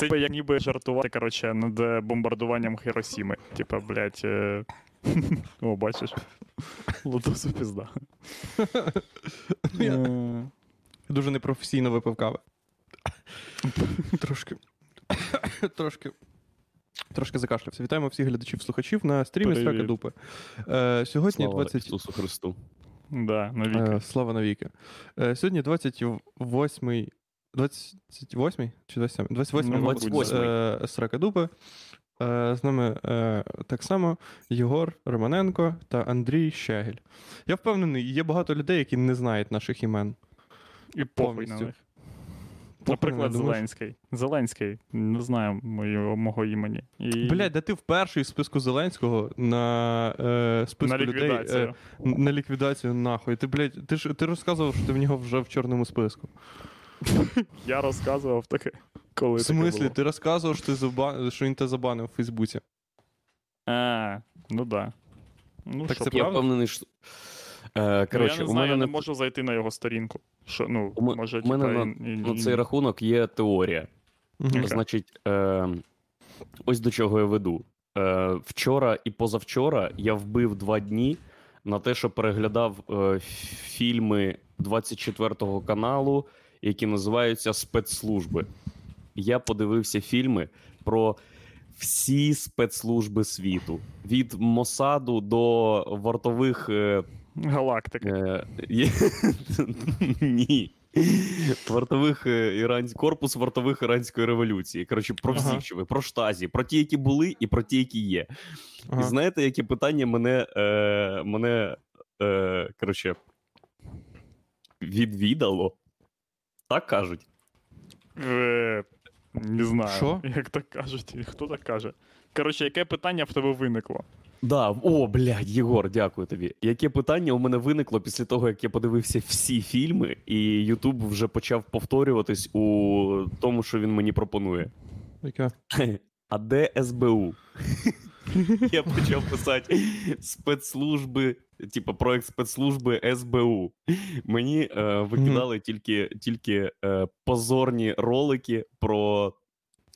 Це типа, як ніби жартувати, коротше, над е, бомбардуванням Хіросіми. Типа, блядь. Е... О, бачиш. Лотосу пізда. Я Е, Дуже непрофесійно випив кави. Трошки. Трошки. Трошки закашлявся. Вітаємо всіх глядачів-слухачів на стрімі. Срака Дупи. Е, сьогодні Слава 20... Ісусу Христу. Да, навіки. Е, слава навіки. Е, сьогодні 28 28 чи 27? 28 Ну, мабуть, 28-й. е, Срака Дупи. Е, з нами е, так само Єгор Романенко та Андрій Щегель. Я впевнений, є багато людей, які не знають наших імен. І на повністю. них. Наприклад. Зеленський. Зеленський. Не знаю мого, мого імені. І... Блядь, да ти в перший в списку Зеленського на е, списку на людей е, на ліквідацію нахуй. Ти, блядь, ти ж ти розказував, що ти в нього вже в чорному списку. Я розказував таке. Коли В таке смислі, було. ти розказував, що, ти заба... що він тебе забанив у Фейсбуці. А, ну да. Ну, Так що, це Я правда? впевнений, що. Е, Ну, я не у знаю, мене я не можу зайти на його сторінку. Що, ну, У може, у мене типа, на- і- і- на цей рахунок є теорія. Мгм. Значить, е, ось до чого я веду. Е, вчора і позавчора я вбив два дні на те, що переглядав е, фільми 24 каналу, які називаються спецслужби. Я подивився фільми про всі спецслужби світу: від Мосаду до вартових. Е. Е, Ні. Вартових е, ірансь... корпус вартових іранської революції. Коротше, про всіх, Ага. що ви, про штазі, про ті, які були, і про ті, які є. І знаєте, яке питання мене, е, мене е, коротше, відвідало? Так кажуть. Е, не знаю, Що? як так кажуть. Хто так каже? Коротше, яке питання в тебе виникло? Да, о, блядь, Єгор, дякую тобі. Яке питання у мене виникло після того, як я подивився всі фільми, і Ютуб вже почав повторюватись у тому, що він мені пропонує. Яке? А де СБУ? Я почав писати спецслужби, типу проект спецслужби СБУ. Мені е, викидали тільки, тільки е, позорні ролики про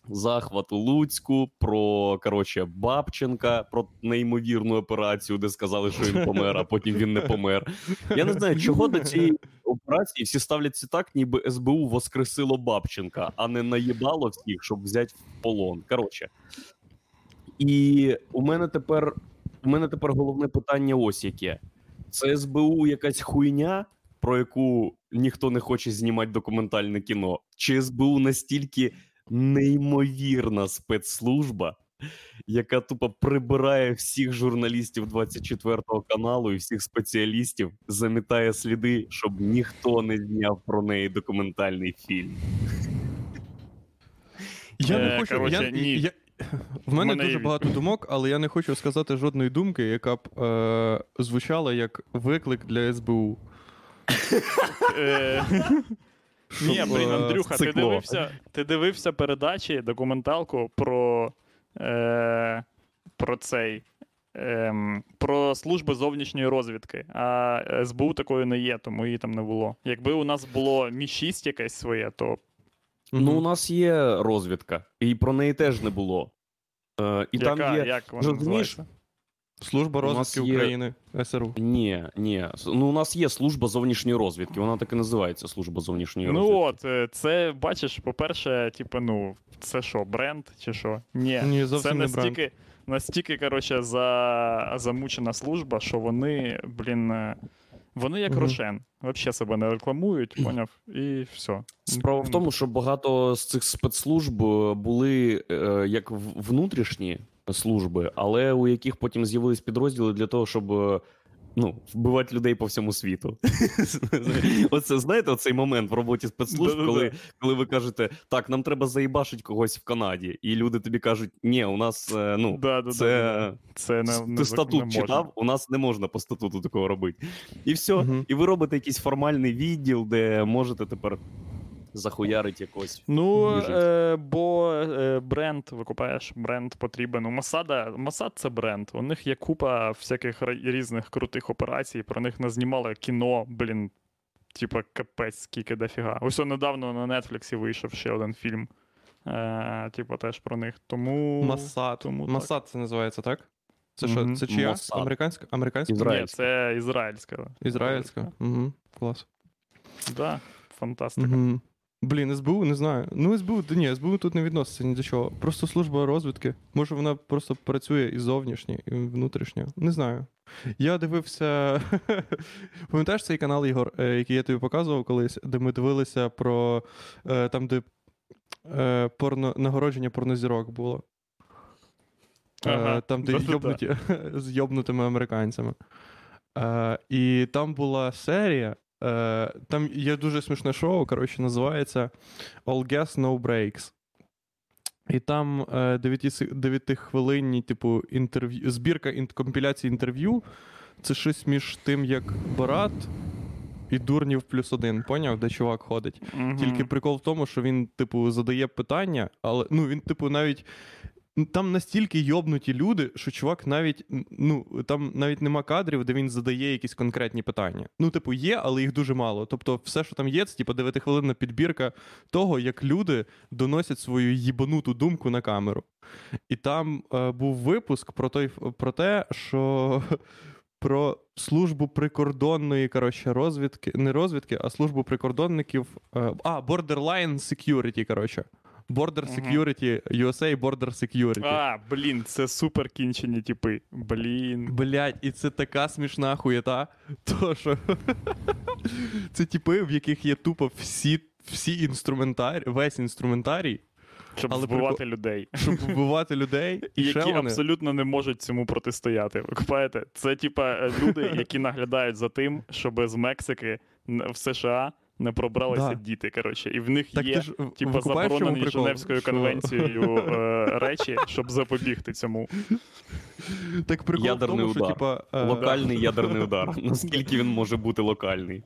захват у Луцьку, про коротше, Бабченка, про неймовірну операцію, де сказали, що він помер, а потім він не помер. Я не знаю, чого до цієї операції всі ставляться так, ніби СБУ воскресило Бабченка, а не наїбало всіх, щоб взяти в полон. Коротше. І у мене тепер у мене тепер головне питання ось яке: це СБУ якась хуйня, про яку ніхто не хоче знімати документальне кіно, чи СБУ настільки неймовірна спецслужба, яка тупо прибирає всіх журналістів 24 го каналу і всіх спеціалістів, замітає сліди, щоб ніхто не зняв про неї документальний фільм. Я не Е, хочу. коротше, я, ні. Я... В мене мене є дуже багато думок, але я не хочу сказати жодної думки, яка б е, звучала як виклик для СБУ. Е, Ні, блін, е, Андрюха, ти дивився, ти дивився передачі, документалку про, е, про цей. Ем, про служби зовнішньої розвідки. А СБУ такої не є, тому її там не було. Якби у нас було Мі 6 якесь своє, то Ну, у нас є розвідка, і про неї теж не було. Е, і яка, там є. як вона розумієш, називається? Служба У нас розвідки є- України СРУ. Ні, ні. С- Ну, у нас є служба зовнішньої розвідки. Вона так і називається служба зовнішньої Ну розвідки. от, е, це бачиш, по-перше, типу, ну, це що, бренд чи що? Ні, Ні, зовсім це не бренд. настільки, настільки, коротше, за, замучена служба, що вони, блін, е, вони як угу. Рошен. Взагалі себе не рекламують, поняв? І все. Справа в тому, що багато з цих спецслужб е, були е, як внутрішні служби, але у яких потім з'явились підрозділи для того, щоб. Ну, вбивати людей по всьому світу. Оце знаєте, оцей момент в роботі спецслужб, коли, коли ви кажете, так, нам треба заїбашити когось в Канаді, і люди тобі кажуть, ні, у нас е, ну, це. Це не, не, ти статут не читав, у нас не можна по статуту такого робити. І все. І ви робите якийсь формальний відділ, де можете тепер захуярити якось. Ну, е, бо е, бренд, викупаєш, бренд потрібен. У Масада, Масад це бренд. У них є купа всяких різних крутих операцій, про них назнімали кіно, блін, типа капець, скільки дофіга. Ось недавно на Нетфліксі вийшов ще один фільм Е, типу, теж про них. Тому. Масад. тому так. Це називається, так? Це що? Мгм. Це чия? Моссад. Американська? Американська? Ізраїль. Ні, це ізраїльська. Ізраїльська. Угу. Клас. Да, фантастика. Угу. Блін, СБУ, не знаю. Ну, СБУ, ні, СБУ тут не відноситься ні до чого. Просто служба розвідки. Може, вона просто працює і зовнішнє, і внутрішнє. Не знаю. Я дивився. Пам'ятаєш цей канал, Ігор, е, який я тобі показував колись, де ми дивилися про е, там, де е, порно, нагородження порнозірок було. Ага, Там, де йобнуті з йобнутими американцями. І там була серія. Е, Там є дуже смішне шоу, коротше, називається All Gas No Breaks. І там 9 хвилинні, типу, інтерв'ю, збірка компіляції інтерв'ю. Це щось між тим, як Барат і Дурнів плюс один. Поняв, де чувак ходить. Мгм. Тільки прикол в тому, що він, типу, задає питання, але ну він, типу, навіть. Там настільки йобнуті люди, що чувак навіть ну там навіть нема кадрів, де він задає якісь конкретні питання. Ну, типу, є, але їх дуже мало. Тобто, все, що там є, це типу, дев'ятихвилинна підбірка того, як люди доносять свою їбануту думку на камеру. І там е, був випуск про той про те, що про службу прикордонної коротше, розвідки, не розвідки, а службу прикордонників. е, а, Borderline Security, коротше. Border. Security, USA Border Security. А, блін, це супер кінчені типи. Блін. Блять, і це така смішна хуєта. То що це типи, в яких є тупо всі, всі інструментарі, весь інструментарій, Щоб Але вбивати людей. щоб вбивати людей, і, ще які вони. абсолютно не можуть цьому протистояти. Ви купаєте? Це типа е, люди, які наглядають за тим, щоб з Мексики в США не пробралися Да. діти. Коротше, і в них Так є ти ж в- типа викупаєш, в чому заборонені? Женевською Що- конвенцією е, речі, щоб запобігти цьому. Так прикол Ядерний в тому, що, удар. типа, е, Локальний ядерний удар. Наскільки він може бути локальний?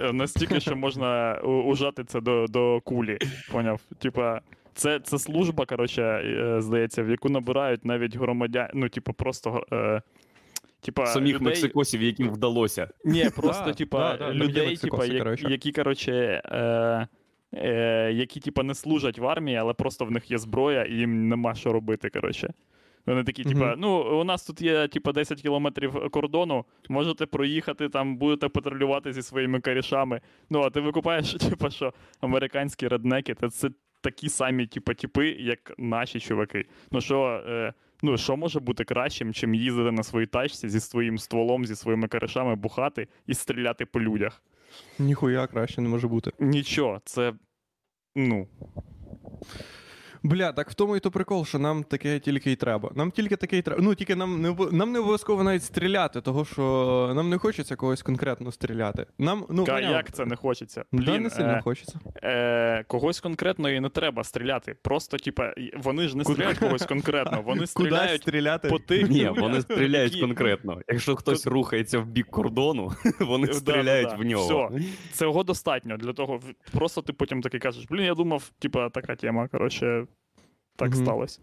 Е, Настільки, що можна ужати це до, до кулі. Поняв? Типа. Це, це служба, коротше, е, здається, в яку набирають навіть громадян, ну, типу, просто. Е, типа, Самих людей, мексикосів, яким вдалося. Ні, просто, Да, типа, да, да, людей, мексикоси, типа, як- які, коротше, е, е, які, типа, не служать в армії, але просто в них є зброя, і їм нема що робити, коротше. Вони такі, типа, Мгм. ну, у нас тут є, типа, 10 кілометрів кордону, можете проїхати, там будете патрулювати зі своїми корішами. Ну, а ти викупаєш, типа, що американські реднеки, це, це такі самі, типа, типи, як наші чуваки. Ну, що, е, ну, що може бути кращим, чим їздити на своїй тачці зі своїм стволом, зі своїми каришами, бухати і стріляти по людях? ніхуя краще не може бути. Нічого, це. Ну, Бля, так в тому і то прикол, що нам таке тільки й треба. Нам тільки таке й треба. Ну, тільки нам не нам не обов'язково навіть стріляти, того що нам не хочеться когось конкретно стріляти. Нам, ну, ка- як це не хочеться? Да, не сильно е, хочеться. е, когось конкретно і не треба стріляти. Просто, типа, вони ж не стріляють когось конкретно, вони стріляють стріляти? по тих. Ні, вони стріляють які- конкретно. Якщо хтось рухається в бік кордону, вони стріляють в нього. Все. Цього достатньо для того. Просто ти потім таки кажеш, блін, я думав, типа, така тема, коротше, так Мгм. сталося.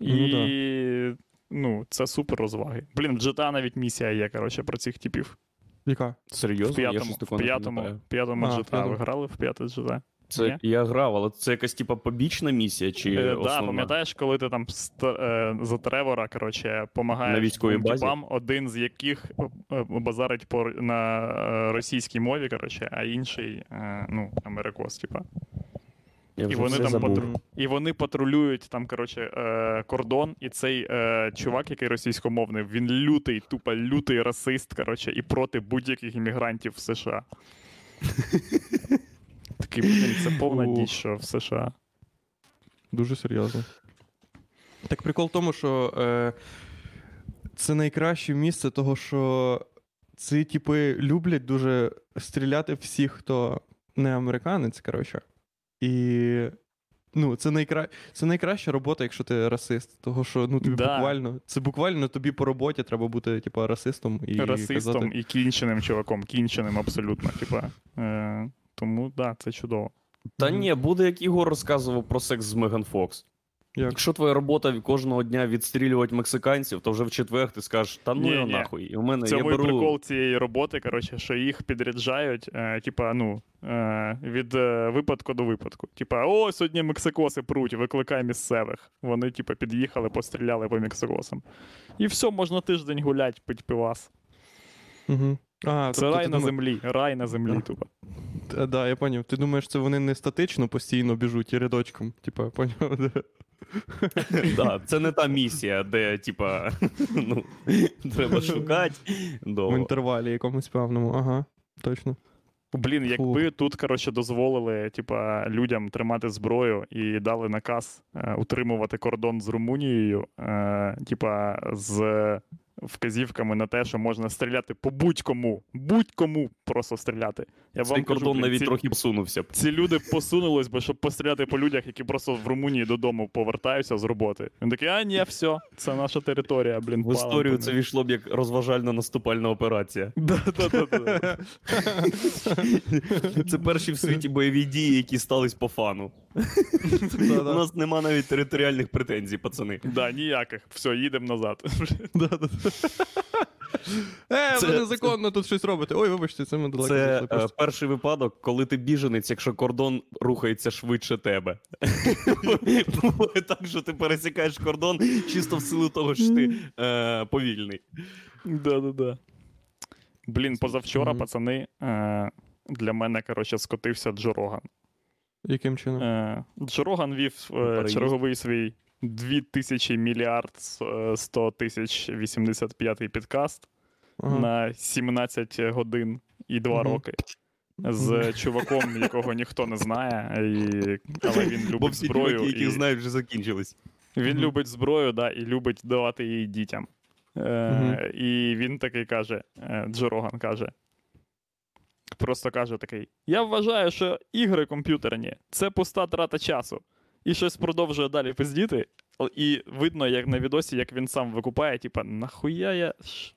Ну, І ну, це супер розваги. Блін, в GTA навіть місія є, коротше, про цих типів. Яка? В Серйозно, я п'ятому, щось в п'ятому, п'ятому А, GTA. п'ятому. Ви грали в п'яте GTA? Це Ні? я грав, але це якась типа побічна місія чи Е, основна? да, пам'ятаєш, коли ти там е, за Тревора, коротше, помагаєш типам, один з яких е, базарить по, на е, російській мові, коротше, а інший, е, ну, америкос, типа. Я І вони там забув. патру- І вони патрулюють там, коротше, е, кордон, і цей е, чувак, який російськомовний, він лютий, тупо лютий расист, коротше, і проти будь-яких іммігрантів в США. Такий, блін, це повна діч, що в США. Дуже серйозно. Так прикол в тому, що е, це найкраще місце, того, що ці типи люблять дуже стріляти всіх, хто не американець, коротше. І. Ну, це, найкра... це найкраща робота, якщо ти расист. Того, що ну, тобі Да. буквально, це буквально тобі по роботі треба бути, типу, расистом і Расистом казати. і кінченим чуваком, кінченим абсолютно. Типа, е, тому, да, це чудово. Та ні, буде як Ігор розказував про секс з Меган Фокс. Як? Якщо твоя робота кожного дня відстрілювати мексиканців, то вже в четвер ти скажеш, та ну Ні, його ні. нахуй. І в мене Це я мій беру... прикол цієї роботи, коротше, що їх підряджають, е, типа, ну, е, від е, випадку до випадку. Типа, о, сьогодні мексикоси пруть, викликай місцевих. Вони, типа, під'їхали, постріляли по мексикосам. І все, можна тиждень гулять, пить пивас. Угу. А, Це тобто рай на думаєш- землі, рай на землі, Да. тупо. Та, да, я поняв. Ти думаєш, це вони не статично постійно біжуть і рядочком? Типа, я поняв. Да. Це не та місія, де, типа, ну, треба шукати В інтервалі якомусь певному. Ага, точно. Блін, якби тут, коротше, дозволили, типа, людям тримати зброю і дали наказ е, утримувати кордон з Румунією, е, типа, з вказівками на те, що можна стріляти по будь-кому, будь-кому просто стріляти. Я Цей вам кажу, кордон блін, навіть ці, трохи посунувся. ці люди посунулись би, щоб постріляти по людях, які просто в Румунії додому повертаються з роботи. Він такий, а ні, все, це наша територія, блін. В історію це ним». війшло б як розважальна наступальна операція. Це перші в світі бойові дії, які стались по фану. У нас нема навіть територіальних претензій, пацани. Да, ніяких. Все, їдемо назад. Е, Це- ви незаконно тут щось робите. Ой, вибачте, це ми далеко Це е, перший випадок, коли ти біженець, якщо кордон рухається швидше тебе. Буває так, що ти пересікаєш кордон чисто в силу того, що ти е, повільний. Да-да-да. Блін, позавчора, пацани, е, для мене, коротше, скотився Джо Роган. Яким чином? Е, Джо Роган вів е, черговий свій 2000 мільярд е, 100 тисяч 85 підкаст Ага. на 17 годин і 2 Мгм. роки. З чуваком, якого ніхто не знає, і... але він Бо любить всі зброю. чуваки, які і... знають, вже закінчились. Він Мгм. любить зброю, да, і любить давати її дітям. Е, Мгм. І він такий каже: е, Джо Роган каже. Просто каже такий: Я вважаю, що ігри комп'ютерні це пуста трата часу. І щось продовжує далі пиздіти. І видно, як на відосі, як він сам викупає, типа, нахуя я. ш-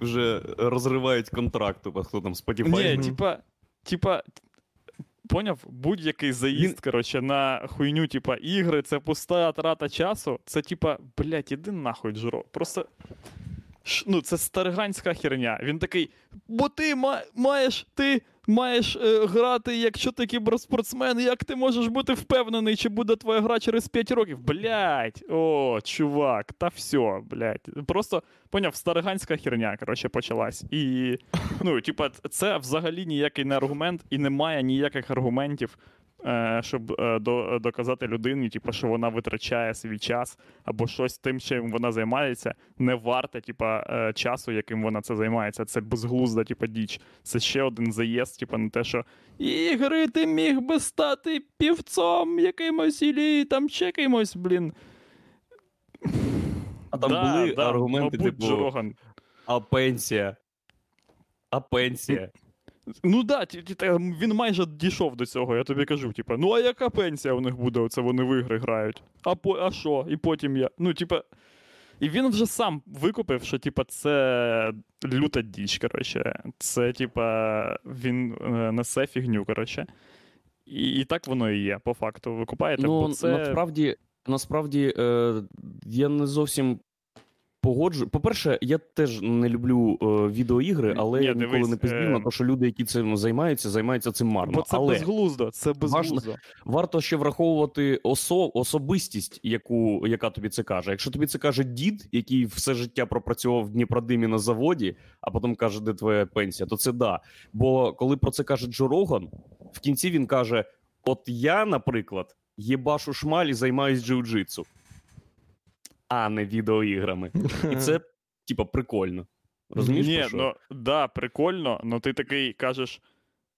Вже розривають контракт, типа, хто там Spotify. Ні, типа, типа, поняв, будь-який заїзд, коротше, на хуйню, типа, ігри, це пуста трата часу. Це, типа, блядь, іди нахуй, Джуро. Просто. Ну, це стариганська херня. Він такий, бо ти ма- маєш, ти маєш е, грати, якщо ти кіберспортсмен, як ти можеш бути впевнений, чи буде твоя гра через 5 років? Блять, о, чувак, та все, блять. Просто поняв, стариганська херня, коротше, почалась. І, ну, типа, це взагалі ніякий не аргумент, і немає ніяких аргументів, щоб е, доказати людині, типа, що вона витрачає свій час або щось тим, чим вона займається, не варте, типа, е, часу, яким вона це займається. Це безглузда, типа, діч. Це ще один заїзд, типа, на те, що ігри, ти міг би стати півцом якимось і там ще кимось, блін. А там були аргументи, мабуть, типу, Джо А пенсія. А пенсія. Ну да, ті- ті- та, він майже дійшов до цього, я тобі кажу. Типа, ну а яка пенсія у них буде? Оце вони в ігри грають. А по, а що? І потім я. Ну, типа. І він вже сам викупив, що типа, це люта діч, коротше. Це, типа, він е, несе фігню, коротше. І, і так воно і є, по факту. Ви купаєте, Ну, бо це. насправді, насправді е, я не зовсім погоджу. По-перше, я теж не люблю е, відеоігри, але Ні, я ніколи дивись, не пиздів е, на те, що люди, які цим займаються, займаються цим марно. Бо це але безглуздо, це безглуздо. варто ще враховувати осо, особистість, яку, яка тобі це каже. Якщо тобі це каже дід, який все життя пропрацював в Дніпродимі на заводі, а потім каже, де твоя пенсія, то це да. Бо коли про це каже Джо Роган, в кінці він каже: От я, наприклад, єбашу шмаль і займаюсь джиу-джитсу, а не відеоіграми. І це, типа, прикольно. Розумієш? Ні, ну да, прикольно, але ти такий кажеш.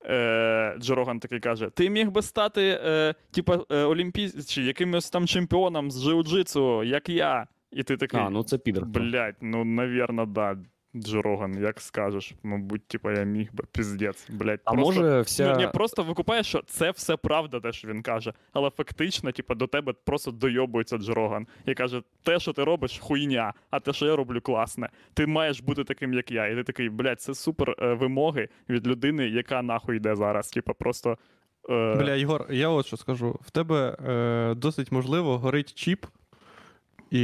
Е, Джо Роган такий каже: Ти міг би стати, е, типа, е, олімпійсь... чи якимось там чемпіоном з джиу-джитсу, як я. І ти такий, А, ну це підер. Блять, ну, навірно, да. Джо Роган, як скажеш, мабуть, типа, я міг би, піздець, блядь. А просто... може вся. Ну, ні, просто викупаєш, що це все правда, те, що він каже. Але фактично, типу, до тебе просто дойобується Джороган і каже: те, що ти робиш, хуйня, а те, що я роблю, класне. Ти маєш бути таким, як я. І ти такий, блядь, це супер е, вимоги від людини, яка нахуй йде зараз. Типу, просто Е, Бля, Єгор, я от що скажу. В тебе е, досить можливо горить чіп, і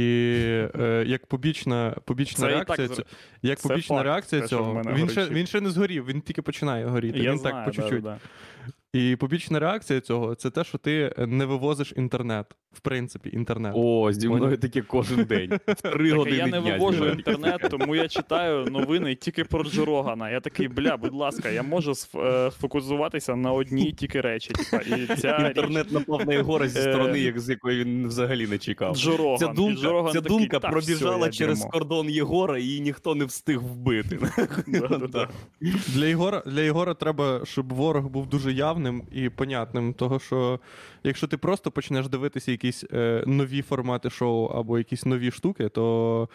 е, як побічна, побічна Це реакція, так цю- як це побічна факт, реакція цього, він ще, він ще не згорів, він тільки починає горіти. я він знаю, так по чуть-чуть. Да, да. І побічна реакція цього це те, що ти не вивозиш інтернет. В принципі, інтернет. О, зі мною таке кожен день. Три Так, години я не вивожу інтернет, тому я читаю новини тільки про Джо Рогана. Я такий, бля, будь ласка, я можу е, сфокусуватися на одній тільки речі. І ця річ Інтернет напав на Єгора зі Е, сторони, як- з якої він взагалі не чекав. Джо Роган. Ця думка, ця думка «Та пробіжала все, через дерьмо». кордон Єгора, і її ніхто не встиг вбити. Для Єгора, для Єгора треба, щоб ворог був дуже явним і понятним. Того, що якщо ти просто почнеш дивитися якісь е, нові формати шоу або якісь нові штуки, то.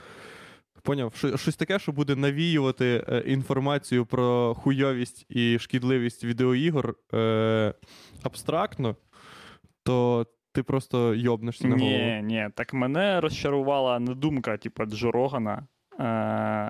Поняв, Що- щось таке, що буде навіювати е, інформацію про хуйовість і шкідливість відеоігор е, абстрактно, то ти просто йобнешся на голову. Ні, ні, так мене розчарувала не думка, типу, Джо Рогана. Е,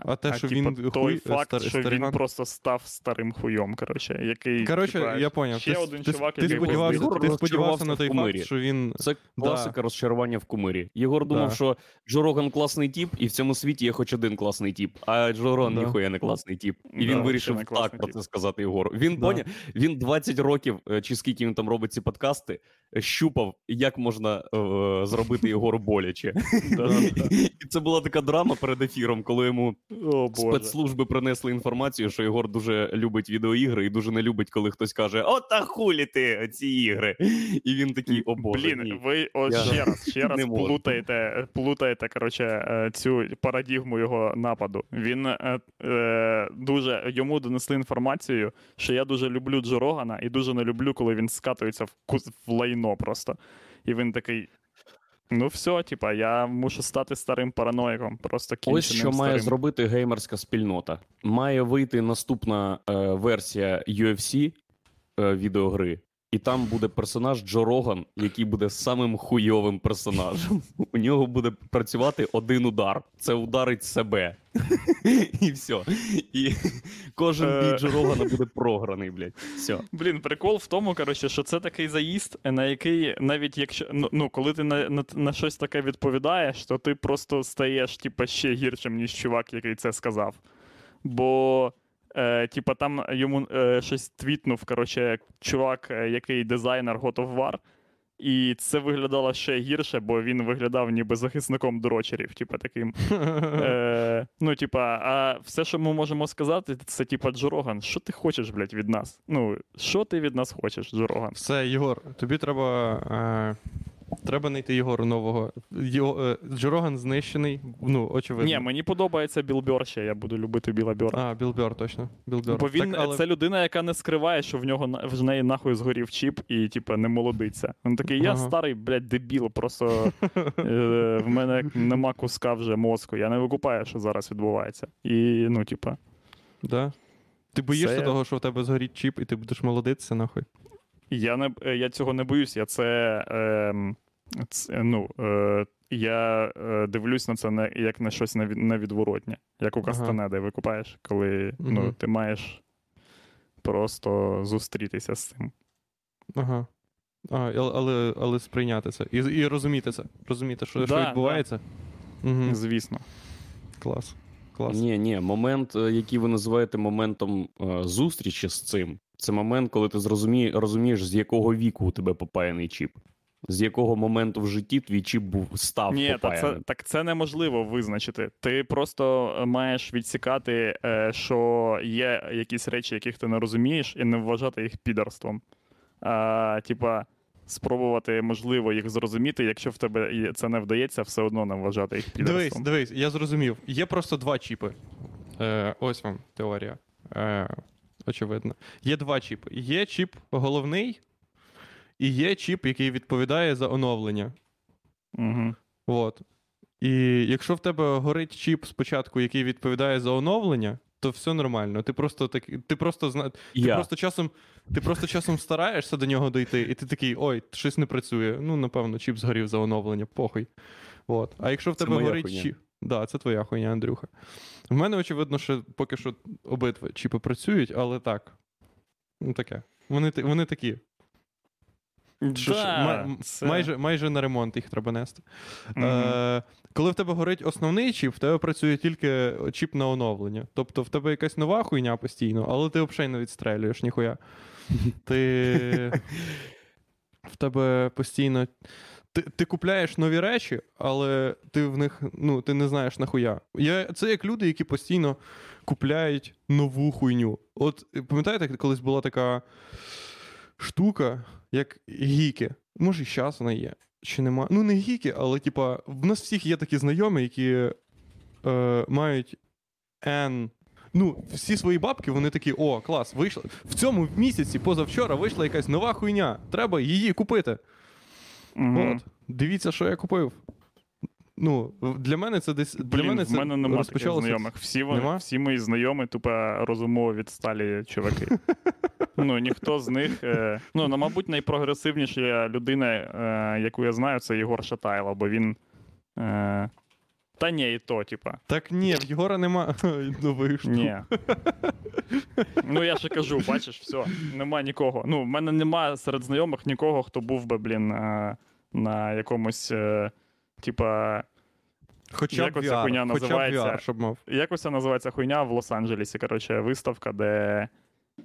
А, те, що типа, він той хуй- факт, стар- що він просто став старим хуйом, коротше, який. Коротше, типа, я поняв. Ще ти, один ти, чувак, ти, який сподівався, Єгор ти сподівався на той кумирі. факт, що він. Це класика розчарування в кумирі. Єгор думав, Да. що Джо Роган класний тіп, і в цьому світі є хоч один класний тіп. А Джо Роган Да. ніхуя не класний тіп. І Да, він вирішив так про це сказати Єгору. Він Да. поняв, він 20 років, е, чи скільки він там робить ці подкасти, е, щупав, як можна е, зробити Єгору боляче. І це була така драма перед ефіром, коли йому О, Боже. спецслужби принесли інформацію, що Єгор дуже любить відеоігри і дуже не любить, коли хтось каже: О, та хулі ти ці ігри. І він такий, о боже. Блін, ні». ви от Я ще раз, ще раз можу. плутаєте, плутаєте коротше, е, цю парадігму його нападу. Він е, е, дуже йому донесли інформацію, що я дуже люблю Джо Рогана і дуже не люблю, коли він скатується в кус в лайно просто. І він такий. Ну, все, типа, я мушу стати старим параноїком. Просто кінченим Ось що має зробити геймерська спільнота. Має вийти наступна е, версія UFC е, відеогри, і там буде персонаж Джо Роган, який буде самим хуйовим персонажем. У нього буде працювати один удар. Це ударить себе. І все. І кожен Е. бій Джо Рогана буде програний, блядь. Все. Блін, прикол в тому, коротше, що це такий заїзд, на який навіть якщо ну, ну коли ти на, на, на щось таке відповідаєш, то ти просто стаєш типа ще гіршим, ніж чувак, який це сказав. Бо, е, типа, там йому е, щось твітнув, коротше, чувак, е, який дизайнер God of War, і це виглядало ще гірше, бо він виглядав ніби захисником дрочерів, типа таким. Е, ну, типа, а все, що ми можемо сказати, це типа Джо Роган, що ти хочеш, блядь, від нас? Ну, що ти від нас хочеш, Джо Роган? Все, Єгор, тобі треба. Е, треба знайти Єгору нового. Його, е, Джо Роган знищений. Ну, очевидно. Ні, мені подобається Біл Бьор ще, я буду любити Біла Бьора. А, Біл Бьор, точно. Біл Бьор. Бо він Так, але... це людина, яка не скриває, що в нього в неї нахуй згорів чіп і, типа, не молодиться. Він такий, я Ага. старий, блядь, дебіл, просто е, в мене нема куска вже мозку. Я не викупаю, що зараз відбувається. І, ну, типа, Да? Ти боїшся Це- того, що в тебе згорить чіп, і ти будеш молодитися, нахуй. Я не е, я цього не боюсь. Я це, е, це ну, е, я е, дивлюсь на це не як на щось невід- невідворотнє, як у Ага. Кастанеди викупаєш, коли ну, ти маєш просто зустрітися з цим. Ага. А, але, але, сприйняти це. І, і розуміти це. Розуміти, що, що Да, відбувається. Угу. Звісно. Клас. Клас. Ні, ні, момент, е, який ви називаєте моментом е, зустрічі з цим, це момент, коли ти зрозумієш, розумієш, з якого віку у тебе попаяний чіп. З якого моменту в житті твій чіп був став Ні, та це, так це неможливо визначити. Ти просто е, маєш відсікати, е, що є якісь речі, яких ти не розумієш, і не вважати їх підарством. А, типа, спробувати, можливо, їх зрозуміти, якщо в тебе це не вдається, все одно не вважати їх Дивись, дивись, я зрозумів. Є просто два чіпи. Е, ось вам теорія. Е, очевидно. Є два чіпи. Є чіп головний, і є чіп, який відповідає за оновлення. Угу. От. І якщо в тебе горить чіп спочатку, який відповідає за оновлення, то все нормально. Ти просто так, ти просто зна... ти Я. просто часом, ти просто часом стараєшся до нього дойти, і ти такий, ой, щось не працює. Ну, напевно, чіп згорів за оновлення, похуй. От. А якщо в тебе горить хуйня. чіп. Да, це твоя хуйня, Андрюха. В мене, очевидно, що поки що обидва чіпи працюють, але так. Ну, таке. Вони, вони такі. Да, м- це- майже, майже на ремонт їх треба нести. Мгм. Е, коли в тебе горить основний чіп, в тебе працює тільки чіп на оновлення. Тобто в тебе якась нова хуйня постійно, але ти взагалі не відстрелюєш ніхуя. Ти. В тебе постійно. Ти, ти купляєш нові речі, але ти в них ну, ти не знаєш нахуя. Я, це як люди, які постійно купляють нову хуйню. От пам'ятаєте, колись була така штука, як гіки. Може, і зараз вона є. Чи нема? Ну, не гіки, але типа, в нас всіх є такі знайомі, які е, мають N. Ну, всі свої бабки, вони такі: о, клас, вийшла. В цьому місяці позавчора вийшла якась нова хуйня. Треба її купити. Мгм. От, дивіться, що я купив. Ну, для мене це десь. Для Блін, мене в мене нема таких знайомих. Всі, вони, Нема? всі мої знайомі, тупо розумово відсталі чуваки. ну, ніхто з них. Е, ну, ну, мабуть, найпрогресивніша людина, е, яку я знаю, це Єгор Шатайло, бо він. Е, та ні, і то, типа. Так ні, в Єгора нема нових штук. Ні. ну, я ще кажу, бачиш, все, нема нікого. Ну, в мене нема серед знайомих нікого, хто був би, блін, е, на якомусь, е, типа. Хоча Як оця хуйня хоча б називається? VR, щоб мав. Якось це називається хуйня в Лос-Анджелесі. Коротше, виставка, де.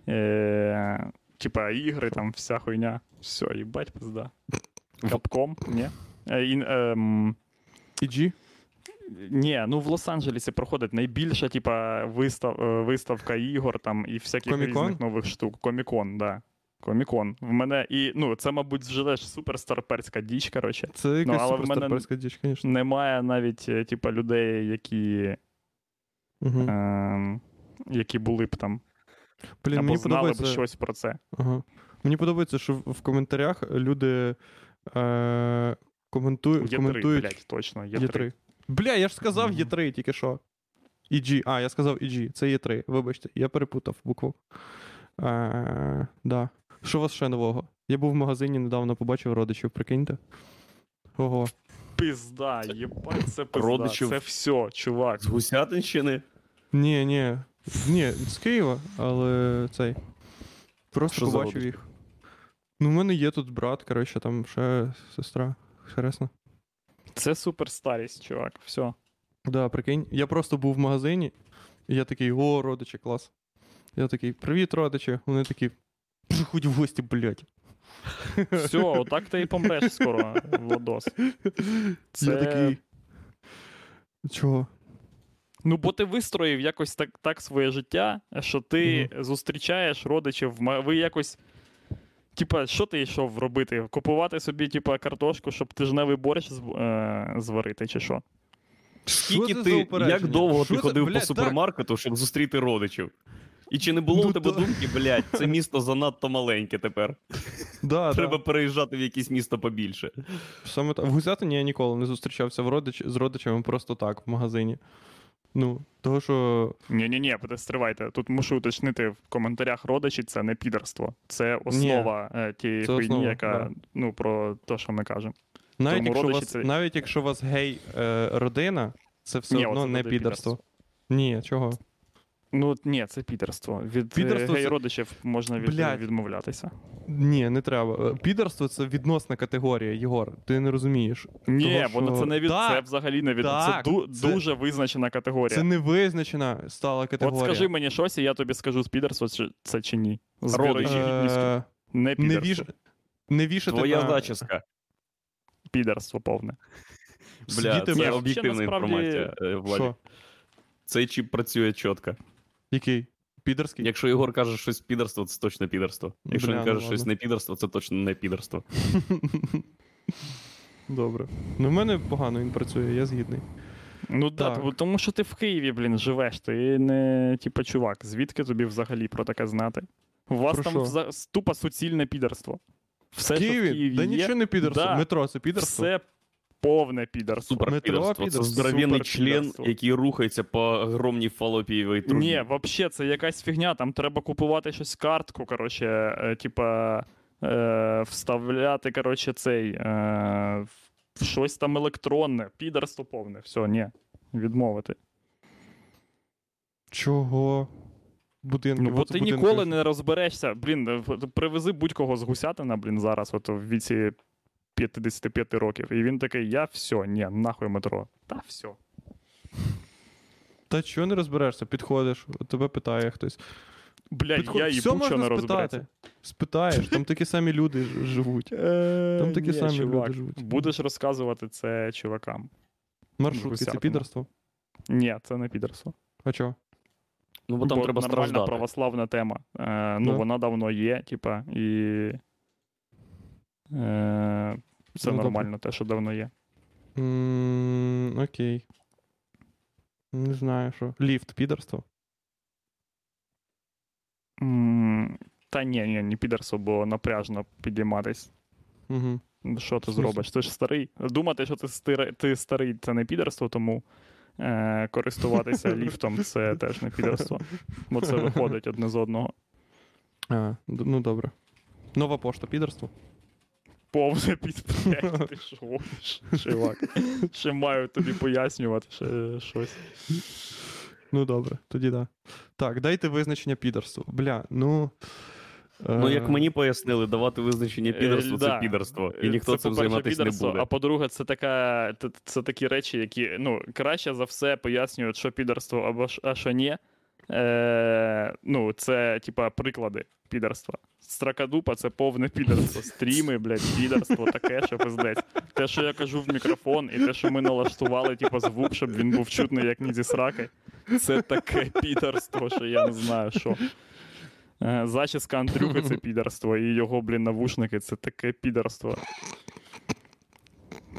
Е, типа ігри, там вся хуйня. Все, їбать, пизда. Капком, ні. Е, ін- ем, EG? Ні, ну в Лос-Анджелесі проходить найбільша, типа, вистав, е, виставка ігор там і всяких Комікон? різних нових штук. Комікон, да. Комікон. В мене і, ну, це, мабуть, вже теж супер старперська діч, коротше. Це якась але в мене- діч, звісно. Немає навіть, е, типа, людей, які, Угу. ем, які були б там. Блін, або мені знали б щось про це. Ага. Мені подобається, що в в коментарях люди е, коментують. Є коментують... три, блядь, точно, є, Є три. три. Бля, я ж сказав Мгм. є три тільки що. EG. А, я сказав EG. Це є три. Вибачте, я перепутав букву. Е, да. Що у вас ще нового? Я був в магазині недавно, побачив родичів, прикиньте. Ого. Пизда, єбать, це пизда. Родичів. Це все, чувак. З Гусятинщини? Ні, ні. Ні, з Києва, але цей. Просто Що побачив їх. Ну, в мене є тут брат, коротше, там ще сестра. Хресна. Це супер старість, чувак. Все. Да, прикинь. Я просто був в магазині, і я такий, о, родичі, клас. Я такий, привіт, родичі. Вони такі, приходь в гості, блядь. Все, отак ти і помреш скоро, Владос. Це... Я такий. Чого? Ну, бо ти вистроїв якось так, так своє життя, що ти зустрічаєш родичів, ви якось. Типа, що ти йшов робити? Купувати собі, типа, картошку, щоб тижневий борщ з- е, зварити, чи що? Скільки Що ти, як довго Що ти це? ходив Блядь, по так. супермаркету, щоб зустріти родичів? І чи не було Ну, у тебе то- думки, блядь, це місто занадто маленьке тепер. Да, Треба да. переїжджати в якесь місто побільше. Саме так. В Гусятині я ніколи не зустрічався в родич... з родичами просто так, в магазині. Ну, того, що. Ні-ні-ні, стривайте. Тут мушу уточнити в коментарях родичі, це не підерство. Це основа е, тієї Це хуйні, основа, яка, да. ну, про те, що ми кажемо. Навіть Тому якщо, у родичі вас, це- навіть якщо у вас гей е, родина, це все Ні, одно не підерство. підерство. Ні, чого? Ну, ні, це підерство. Від Підерство гей це- родичів можна від, Блядь. відмовлятися. Ні, не треба. Е, Підерство це відносна категорія, Єгор. Ти не розумієш. Ні, Того, воно що- це не від Так, це взагалі не від так, це, ду, це- дуже визначена категорія. Це не визначена стала категорія. От скажи мені щось, і я тобі скажу з підерство чи це чи ні. З Родичі. Е, Не не, віш... не вішати Твоя на... зачіска. Підерство повне. Бля, Світи це об'єктивна насправді- інформація, е, Владі. Що? Цей чіп працює чітко. Який? Підерський? Якщо Ігор каже щось підерство, це точно підерство. Якщо Бля, він ну каже ладно. щось не підерство, це точно не підерство. Добре. Ну, в мене погано він працює, я згідний. Ну да, Так. бо- тому що ти в Києві, блін, живеш. Ти не типа чувак. Звідки тобі взагалі про таке знати? У вас Про там що? вза- тупо суцільне підерство. Все, в що в Києві? Києві да є, нічого не підерство. Да. Метро це підерство. все повне підерство. Супер Метро підерство. Це підерство. здоровенний Супер член, який рухається по огромній фалопієвій трубі. Ні, взагалі, це якась фігня. Там треба купувати щось картку, коротше, е, типа е, вставляти, коротше, цей е, в щось там електронне, підерство повне. Все, ні. Відмовити. Чого? будинків. Ну, бо ти будинки. ніколи не розберешся. Блін, привези будь-кого з гусятина, блін, зараз, от в віці 55 років. І він такий: я все, ні, нахуй метро. Та все. Та чого не розберешся? Підходиш, тебе питає хтось. Підход- я Все їбу, можна що не розбереться. Спитаєш, там такі самі люди живуть. Там такі самі люди живуть. Е, Будеш розказувати це чувакам. Маршрутки це підерство. Ні, це не підерство. А чого? Ну, бо там Бо треба нормальна страждати. православна тема. Е, ну, Да. вона давно є, типа, і. Е, це Ну, добре. нормально, те, що давно є. м окей. Не знаю, що. Ліфт, підерство. М, Та ні, ні, не підерство, бо напряжно підійматись. Угу. Що ти В смислі? зробиш? Ти ж старий. Думати, що ти, стира- ти старий, це не підерство, тому е, користуватися ліфтом це теж не підерство. Бо це виходить одне з одного. А, д- ну добре. Нова пошта, підерство. Повне підприємство. Ти що чувак? Ще маю тобі пояснювати ще щось. Ну добре, тоді да. Так, дайте визначення підерству. Бля, ну. Ну, е, як мені пояснили, давати визначення Е, це підерство. І Е, ніхто це, цим займатися не буде. А по-друге, це така це, це такі речі, які ну, краще за все пояснюють, що підерство або а що ні. Е, ну, це, типа, приклади підерства. Стракадупа це повне підерство. Стріми, блядь, підерство, таке, що пиздець. Те, що я кажу в мікрофон, і те, що ми налаштували, типу, звук, щоб він був чутний, як ні зі сраки. Це таке підерство, що я не знаю, що. Е, Зачіска Андрюхи це підерство, і його, блін, навушники це таке підерство.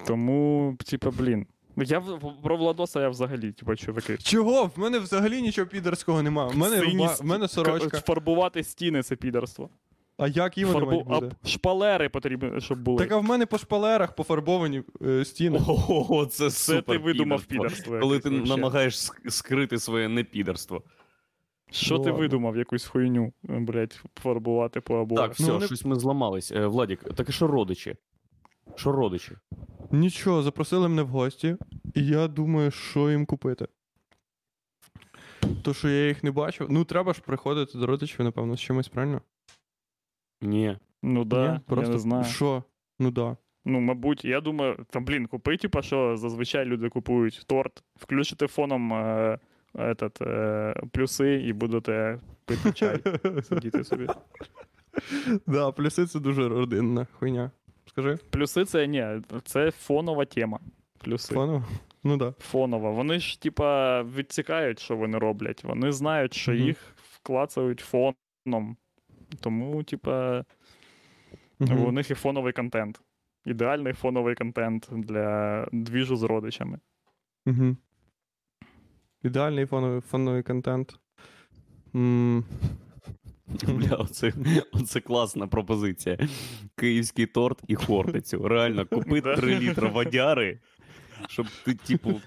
Тому, типа, блін. Я в- про Владоса я взагалі, типа, чуваки. Чого? В мене взагалі нічого підерського немає. В мене, Сині руба... в мене сорочка. Фарбувати стіни це підерство. А як їм вони мають а шпалери потрібно, щоб були. Так а в мене по шпалерах пофарбовані е, стіни. Ого, це це супер ти видумав підерство. Коли якесь ти вообще. намагаєш ск- скрити своє непідерство. Що ти Ладно. видумав якусь хуйню, блядь, фарбувати по обоях? Так, все, Ну, вони- щось ми зламались. Е, Владік, так і що родичі? Що родичі? Нічого, запросили мене в гості, і я думаю, що їм купити. То, що я їх не бачив. Ну, треба ж приходити до родичів, напевно, з чимось, правильно? Ні. Ну да, Ні? Просто я не знаю. Що? Ну да. Ну, мабуть, я думаю, там, блін, купи, типа, що зазвичай люди купують торт, включите фоном е, этот, е, плюси і будете пити чай, сидіти собі. Да, плюси це дуже родинна хуйня. Скажи, Плюси це ні, це фонова тема. Плюси. фону? Ну да. Фонова. Вони ж, типа, відсікають, що вони роблять. Вони знають, що Мгм. їх вклацають фоном. Тому, типа, Мгм. у них і фоновий контент. Ідеальний фоновий контент для двіжу з родичами. Угу. Ідеальний фоновий, фоновий контент. М, Бля, оце, оце класна пропозиція. Київський торт і хортицю. Реально, купи 3 літра водяри, щоб ти, типу,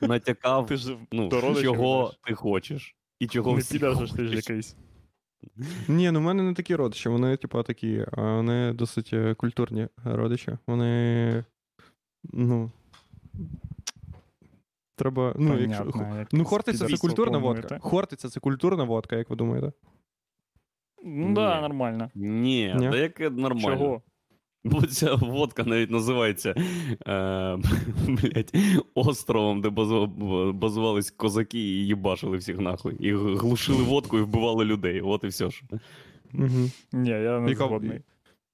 натякав, Ти ж ну, чого ти хочеш. І чого не всі підеш, ти ж якийсь. Ні, ну в мене не такі родичі, вони, типа, такі, а вони досить е, культурні родичі. Вони. Ну. Треба. Ну, якщо. Як Ну, Хортиця це культурна плануєте. водка. Хортиця це культурна водка, як ви думаєте? Ну да, нормально. Ні, Ні? та яке нормально. Чого? Бо ця водка навіть називається е, блядь, островом, де базу- базувались козаки і їбашили всіх нахуй. І глушили водку і вбивали людей. От і все ж. Угу. Ні, я не Яка- згодний.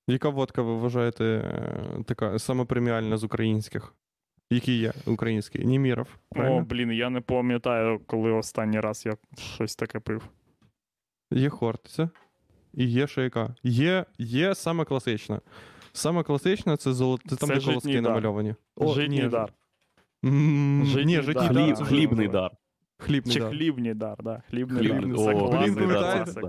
Яка водка ви вважаєте е, така саме преміальна з українських? Які є українські? Німіров. О, блін, я не пам'ятаю, коли останній раз я щось таке пив. Є Хортиця. І є ще яка. Є, є саме класична. Саме класична це золото. Це там, де колоски намальовані. Житній ні, дар. Житній Ні, житній дар, хлібний дар. Хлібний Чи дар. хлібний дар, да. Хлібний, Хлібний, дар. О, блін, пам'ятаєте?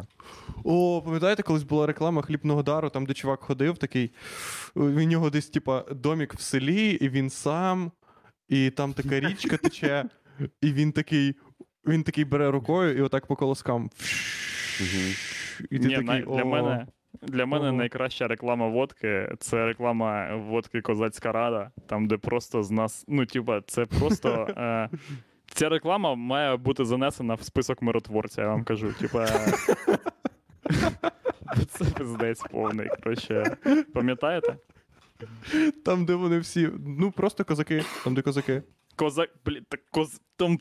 О, пам'ятаєте, колись була реклама хлібного дару, там, де чувак ходив, такий. В нього десь, типа, домік в селі, і він сам, і там така річка тече, і він такий. Він такий бере рукою і отак по колоскам. І ти Ні, такий, най- для мене, для мене Ого. найкраща реклама водки це реклама водки Козацька Рада, там, де просто з нас. Ну, типа, це просто. Е, Ця реклама має бути занесена в список миротворця, я вам кажу. Типа. Це пиздець повний. Коротше, пам'ятаєте? Там, де вони всі. Ну, просто козаки. Там, де козаки. Козак. Блін, так коз. Там?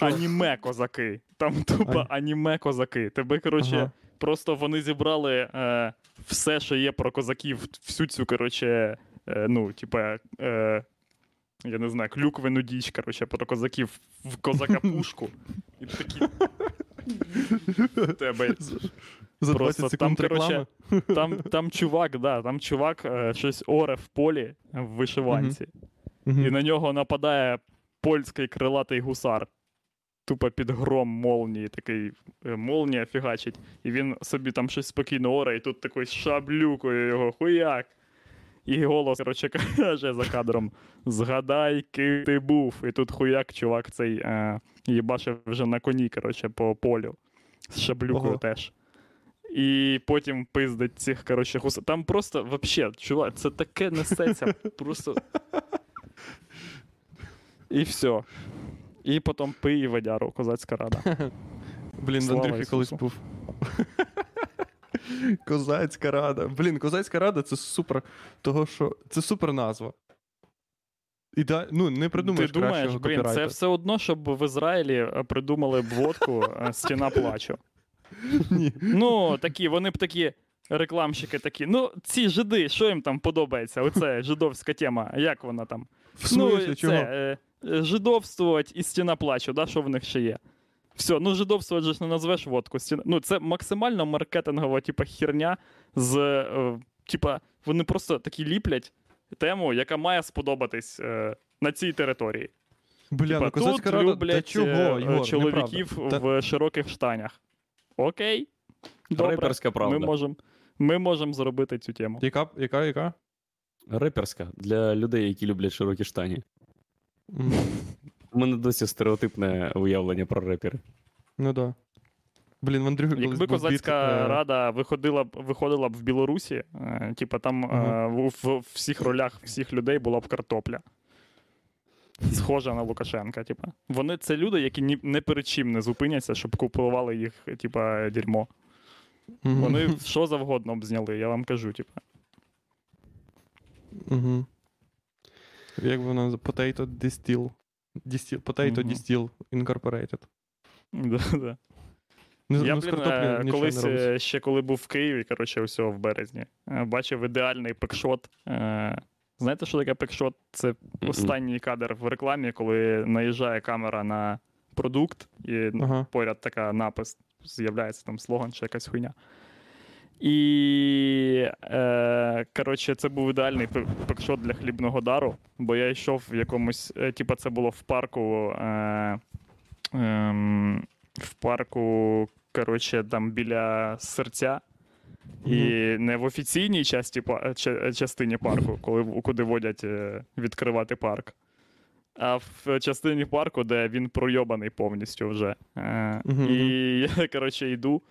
Аніме козаки. Там тупо аніме козаки. Тебе, коротше, Ага. просто вони зібрали е, все, що є про козаків, всю цю, коротше, е, ну, типа. Е, я не знаю, клюквену діч, коротше, про козаків в козака пушку. І такі. Тебе. За Просто 20 там, коротше, Там, там чувак, да, там чувак е, щось оре в полі в вишиванці. Мгм. І на нього нападає польський крилатий гусар. Тупо під гром молнії, такий е, молнія фігачить. І він собі там щось спокійно оре, і тут такий шаблюкою його хуяк. І голос, коротше, каже за кадром: Згадай, ким ти був. І тут хуяк, чувак, цей е, їбашив вже на коні, коротше, по полю. З шаблюкою Ого. теж. І потім пиздить цих, коротше, гуса. Там просто, вообще, чувак, це таке несеться. Просто. І все. І потім пий і водяру, козацька рада. Блін, Слава Андрюхі колись був. Козацька рада. Блін, козацька рада це супер. Того, що це супер назва. І да, ну, не придумаєш Ти думаєш, кращого блін, це все одно, щоб в Ізраїлі е, придумали б водку е, стіна плачу. Ні. Ну, такі, вони б такі. Рекламщики такі, ну ці жиди, що їм там подобається? Оце жидовська тема. Як вона там? В смислі, ну, це е, е, жидовствувати і стіна плачу, да, що в них ще є. Все, ну жидовствувати ж не назвеш водку. Стіна... Ну, це максимально маркетингова, типа, херня з. Е, типа, вони просто такі ліплять тему, яка має сподобатись е, на цій території. Бля, Типа, ну козацька тут рада, люблять та чого, е, чоловіків неправда. Та- в широких штанях. Окей. Добре, Реперська правда. ми можемо ми можем зробити цю тему. Яка, яка, яка? Реперська для людей, які люблять широкі штані. У мене досі стереотипне уявлення про репери. Ну да. Блін, в Андрюхі колись Якби був козацька біт, е, рада виходила б виходила б в Білорусі, е, типа там е, в, в всіх ролях всіх людей була б картопля. Схожа на Лукашенка. Типа. Вони це люди, які ні, не перед чим не зупиняться, щоб купували їх, типа, дерьмо. мгм. Вони що завгодно б зняли, я вам кажу, типа. Мгм. Як воно назив- Potato Distill. Distill. Potato Мгм. Distill Incorporated. Да, да. Не, Я, ну, блін, е, колись не е, ще коли був в Києві, коротше, усього в березні, е, бачив ідеальний packshot. Е, Знаєте, що таке packshot? Це останній кадр в рекламі, коли наїжджає камера на продукт, і Ага. поряд така напис, з'являється там слоган чи якась хуйня. І е, коротше, це був ідеальний pa- packshot для хлібного дару, бо я йшов в якомусь, е, типа, це було в парку. Е, ем, в парку, коротше, там біля серця. І не в офіційній часті, частині парку, коли куди водять е, відкривати парк, а в частині парку, де він пройобаний повністю вже. Е, Мгм, І я, коротше, йду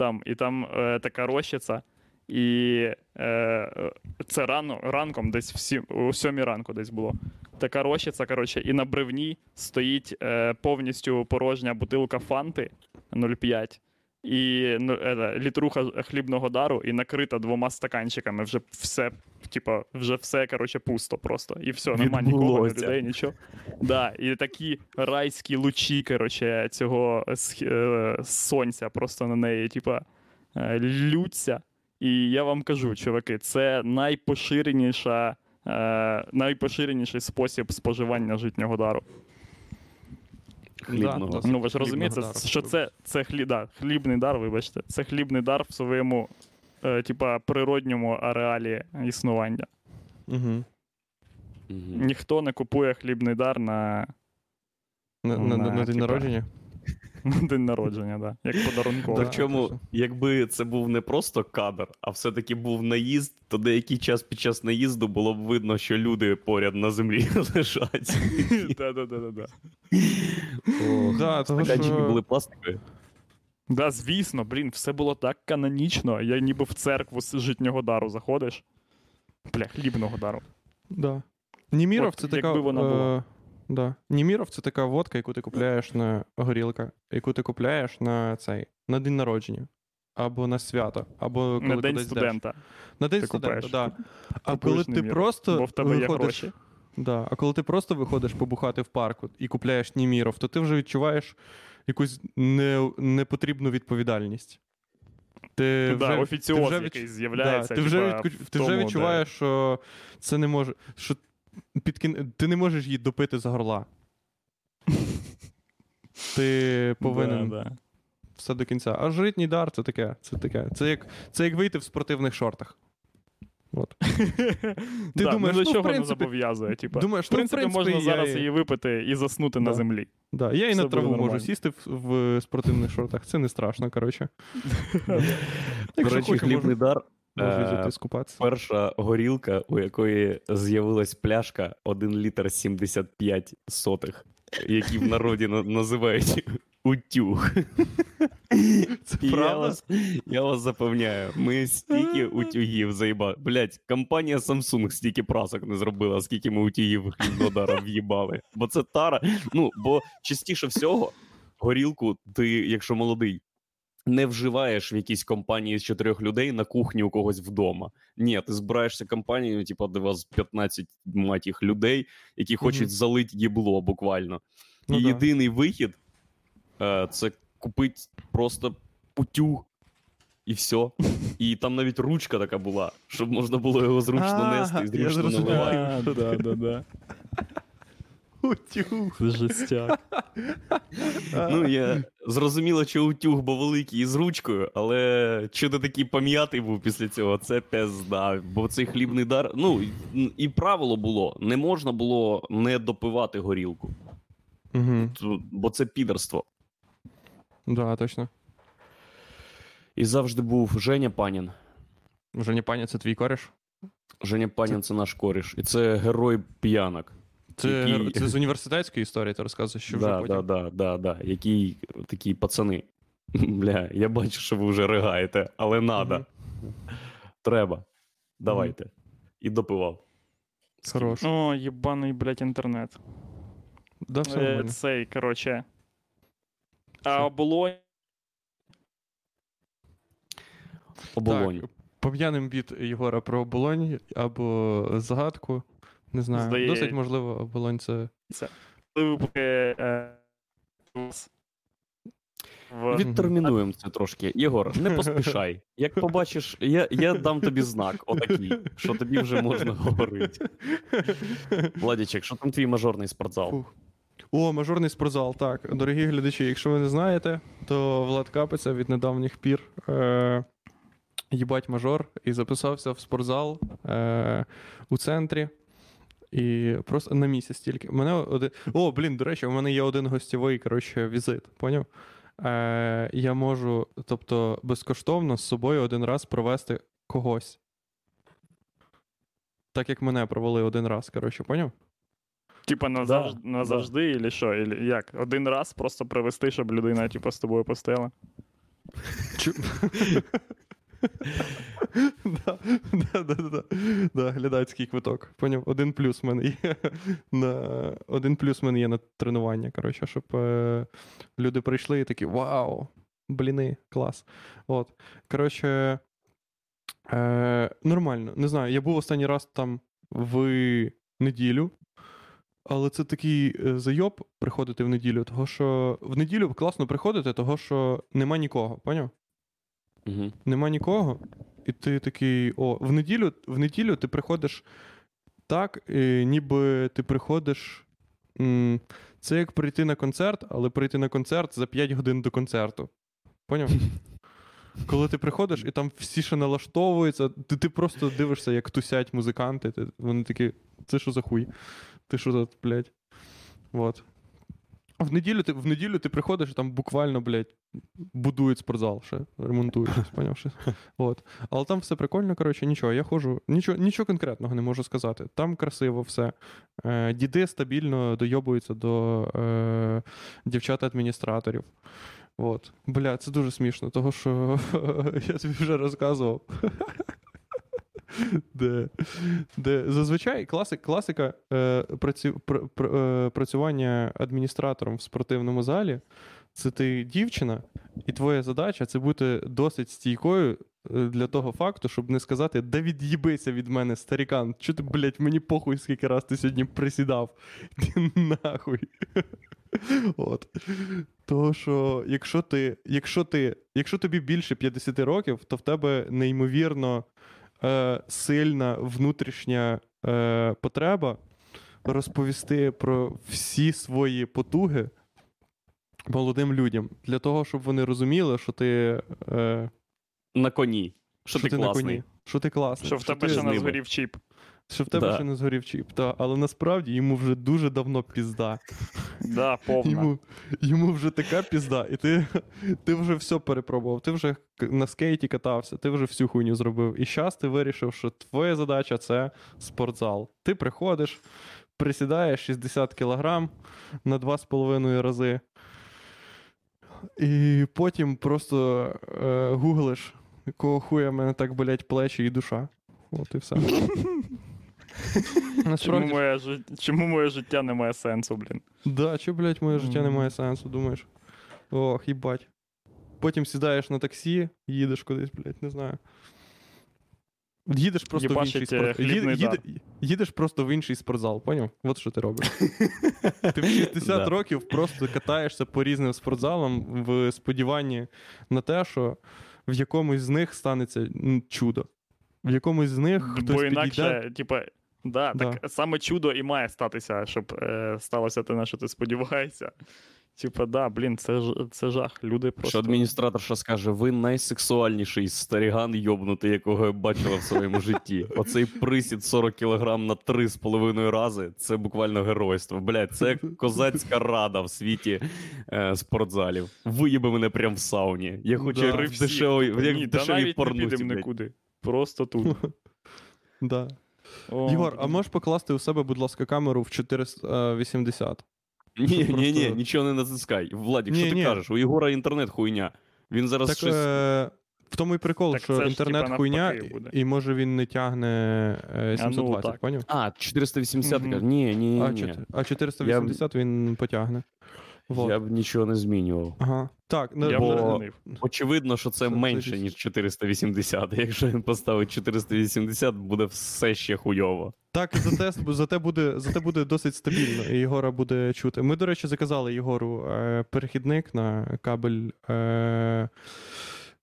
там, і там е, така рощиця. І е, це рано, ранком, десь в сім, у сьомій ранку десь було. Така рощиця, коротше, і на бревні стоїть е, повністю порожня бутилка фанти 0,5 і ну, е, літруха хлібного дару, і накрита двома стаканчиками. Вже все, типа, вже все, коротше, пусто просто. І все, нема нікого, людей, нічого. Да, і такі райські лучі, коротше, цього е, сонця просто на неї, типа, е, лються. І я вам кажу, чуваки, це найпоширеніша, е, найпоширеніший спосіб споживання житнього дару. Хлібного. Да, Ну ви ж розумієте, дару. що це, це хлі, да, хлібний дар, вибачте, це хлібний дар в своєму, е, типа, природньому ареалі існування. Мгм. Ніхто не купує хлібний дар на На, на, на, На, на день типа, народження. день народження, да, як подарункове. Да. Причому, якби це був не просто кадр, а все-таки був наїзд, то деякий час під час наїзду було б видно, що люди поряд на землі лежать. Стаканчики були пластикові. Да, звісно, блін, все було так канонічно. Я ніби в церкву з житнього дару заходиш. Бля, хлібного дару. Да. Німіров це така. якби вона була. Да. Німіров це така водка, яку ти купляєш на горілка, яку ти купляєш на цей на день народження. Або на свято, або коли На день кудись йдеш. студента. На день ти студента, так. Да. А коли ти Німіров, просто Бо в тебе є гроші. Да. А коли ти просто виходиш побухати в парку і купляєш Німіров, то ти вже відчуваєш якусь не, непотрібну відповідальність. Ти Ну, вже, да, ти офіціоз вже якийсь Да, з'являється. ти вже, відку- в ти вже тому, де- відчуваєш, що це не може. Що під кін... Ти не можеш її допити з горла. Ти повинен Да, да. все до кінця. А житній дар це таке. Це таке. Це як, це як вийти в спортивних шортах. От. Ти Да, думаєш, ну, ну, до чого не зобов'язує. Типа. Думаєш, В принципі, ну, в принципі можна я зараз і- її випити і заснути на землі. Да, я і Все на траву можу сісти в, в спортивних шортах. Це не страшно, коротше. До Якщо речі, хлібний можу, дар. Можу е, скупатися. Перша горілка, у якої з'явилась пляшка 1 літр 75 сотих, які в народі називають утюг. Це І Я правда? вас, я вас запевняю, ми стільки утюгів заїбали. Блять, компанія Samsung стільки прасок не зробила, скільки ми утюгів хлібного дара в'їбали. Бо це тара. Ну, бо частіше всього, горілку, ти, якщо молодий, не вживаєш в якійсь компанії з чотирьох людей на кухні у когось вдома. Ні, ти збираєшся компанією, типу, де вас 15 мать їх людей, які хочуть Мгм. залить їбло буквально. Ну і да. єдиний вихід е, це купити просто утюг. І все. І там навіть ручка така була, щоб можна було його зручно нести і зручно наливати. Утюг. Це жестяк. Ну, я зрозуміло, що утюг був великий і з ручкою, але що ти такий пам'ятий був після цього, це пизда. Бо цей хлібний дар. Ну, і- правило було: не можна було не допивати горілку, Угу. Бо це підерство. Да, точно. І завжди був Женя Панін. Вже не пані, це твій кореш? Женя Панін це наш коріш. І це герой п'янок. Це, Який- це з університетської історії, ти розказуєш, що вже да, потім. да, да, да, да. Які такі пацани. Бля, я бачу, що ви вже ригаєте, але надо. Треба. Давайте. І допивав. Хорош. О, єбаний, блядь, інтернет. Да, все Е. Цей, коротше. А оболонь. Оболонь. Пом'яним біт Єгора про оболонь або згадку. Не знаю. Здає- Досить можливо, оболонь це. випуски. е, В... Відтермінуємо це трошки. Єгор, не поспішай. Як побачиш, я, я дам тобі знак, отакий, що тобі вже можна говорити. Владічек, що там твій мажорний спортзал? Фух. О, мажорний спортзал. Так, дорогі глядачі, якщо ви не знаєте, то Влад Капиця від недавніх пір е- їбать мажор і записався в спортзал е- у центрі. І просто на місяць тільки. Мене один... О, блін, до речі, у мене є один гостєвий коротше, візит, поняв? Е, я можу, тобто, безкоштовно з собою один раз провести когось. Так як мене провели один раз, коротше, поняв? Типа назавжди, назавжди, і що? Ілі як? Один раз просто привести, щоб людина, типа, з тобою постела. Чу... да, да, да, да, да, глядацький квиток. Поняв, один плюс в мене є на один плюс в мене є на тренування. Коротше, щоб е... люди прийшли і такі вау! Бліни, клас. От. Коротше, е... нормально. Не знаю, я був останній раз там в неділю. Але це такий е, зайоб приходити в неділю, того що в неділю класно приходити, того що нема нікого, поняв? Угу. Нема нікого, і ти такий: о, в неділю, в неділю ти приходиш так, е, ніби ти приходиш. М, це як прийти на концерт, але прийти на концерт за 5 годин до концерту. Поняв? Коли ти приходиш, і там всі ще налаштовуються, ти, ти просто дивишся, як тусять музиканти. Ти, вони такі, це що за хуй? Ти що за, блядь? Вот. В неділю ти, в неділю ти приходиш, і там буквально, блядь, будують спортзал ще, ремонтують. Щось. От. Але там все прикольно, коротше, нічого. Я ходжу, нічого, нічого конкретного не можу сказати. Там красиво все. Е, діди стабільно дойобуються до е, дівчат-адміністраторів. От. Бля, це дуже смішно, того що я тобі вже розказував. Де, де зазвичай класик, класика е, праці, пр, пр, е, працювання адміністратором в спортивному залі. Це ти дівчина, і твоя задача це бути досить стійкою е, для того факту, щоб не сказати: да від'їбися від мене, старікан. Чого ти, блядь, мені похуй, скільки раз ти сьогодні присідав. Ти нахуй. От. Того, що якщо ти, якщо ти, якщо тобі більше 50 років, то в тебе неймовірно е, сильна внутрішня е, потреба розповісти про всі свої потуги молодим людям, для того, щоб вони розуміли, що ти, е, На коні. Що, ти ти класний. коні, що ти класний, Що в тебе ти, ще на не згорів чіп. Що в тебе Да. ще не згорів чіп. Та, але насправді йому вже дуже давно пізда. Да, повна. Йому, йому вже така пізда, і ти, ти вже все перепробував. Ти вже на скейті катався, ти вже всю хуйню зробив. І зараз ти вирішив, що твоя задача це спортзал. Ти приходиш, присідаєш 60 кілограм на 2,5 рази. І потім просто е, гуглиш, якого хуя мене так болять плечі і душа. От і все. Чому моє, жи- чому моє життя не має сенсу, блін? Да, чи, блядь, моє життя не має сенсу, думаєш? Ох, їбать. Потім сідаєш на таксі, їдеш кудись, блядь, не знаю. Їдеш просто в інший е, спорт... Їд, хлібний їде- їдеш просто в інший спортзал, поняв? От що ти робиш. Ти в 60 Да. років просто катаєшся по різним спортзалам в сподіванні на те, що в якомусь з них станеться м, чудо. В якомусь з них хтось Бо підійде. інакше, типа, да, Да. так саме чудо і має статися, щоб е, сталося те, на що ти сподіваєшся. Типа, да, блін, це, це жах. Люди просто. Що адміністраторша скаже: ви найсексуальніший старіган йобнутий, якого я бачила в своєму житті. Оцей присід 40 кг на 3,5 рази це буквально геройство. Блядь, це козацька рада в світі е, спортзалів. Виїби мене прямо в сауні. Я хочу Да. як в дешевій, як Ні, в та дешевій навіть не порнусі. підемо нікуди. Просто тут. Да. О, Єгор, а можеш покласти у себе, будь ласка, камеру в 480? Ні, Щоб ні, ні, просто- нічого не натискай. Владік, Ні, що ти ні. кажеш? У Єгора інтернет хуйня. Він зараз Так щось. е, в тому і прикол, Так що це ж, інтернет типа, хуйня, навпаки буде. і може він не тягне е, А, ну, 720, так. поняв? А, 480 Мгм. каже. Ні, ні, А, ні. чот- а 480 він потягне. Вот. Я б нічого не змінював. Ага. Так, ну, Я бо- б не змінив. Очевидно, що це Це менше, ніж 480. Якщо він поставить 480, буде все ще хуйово. так зате, зате, буде, зате буде досить стабільно, і Єгора буде чути. Ми, до речі, заказали Єгору е, перехідник на кабель е,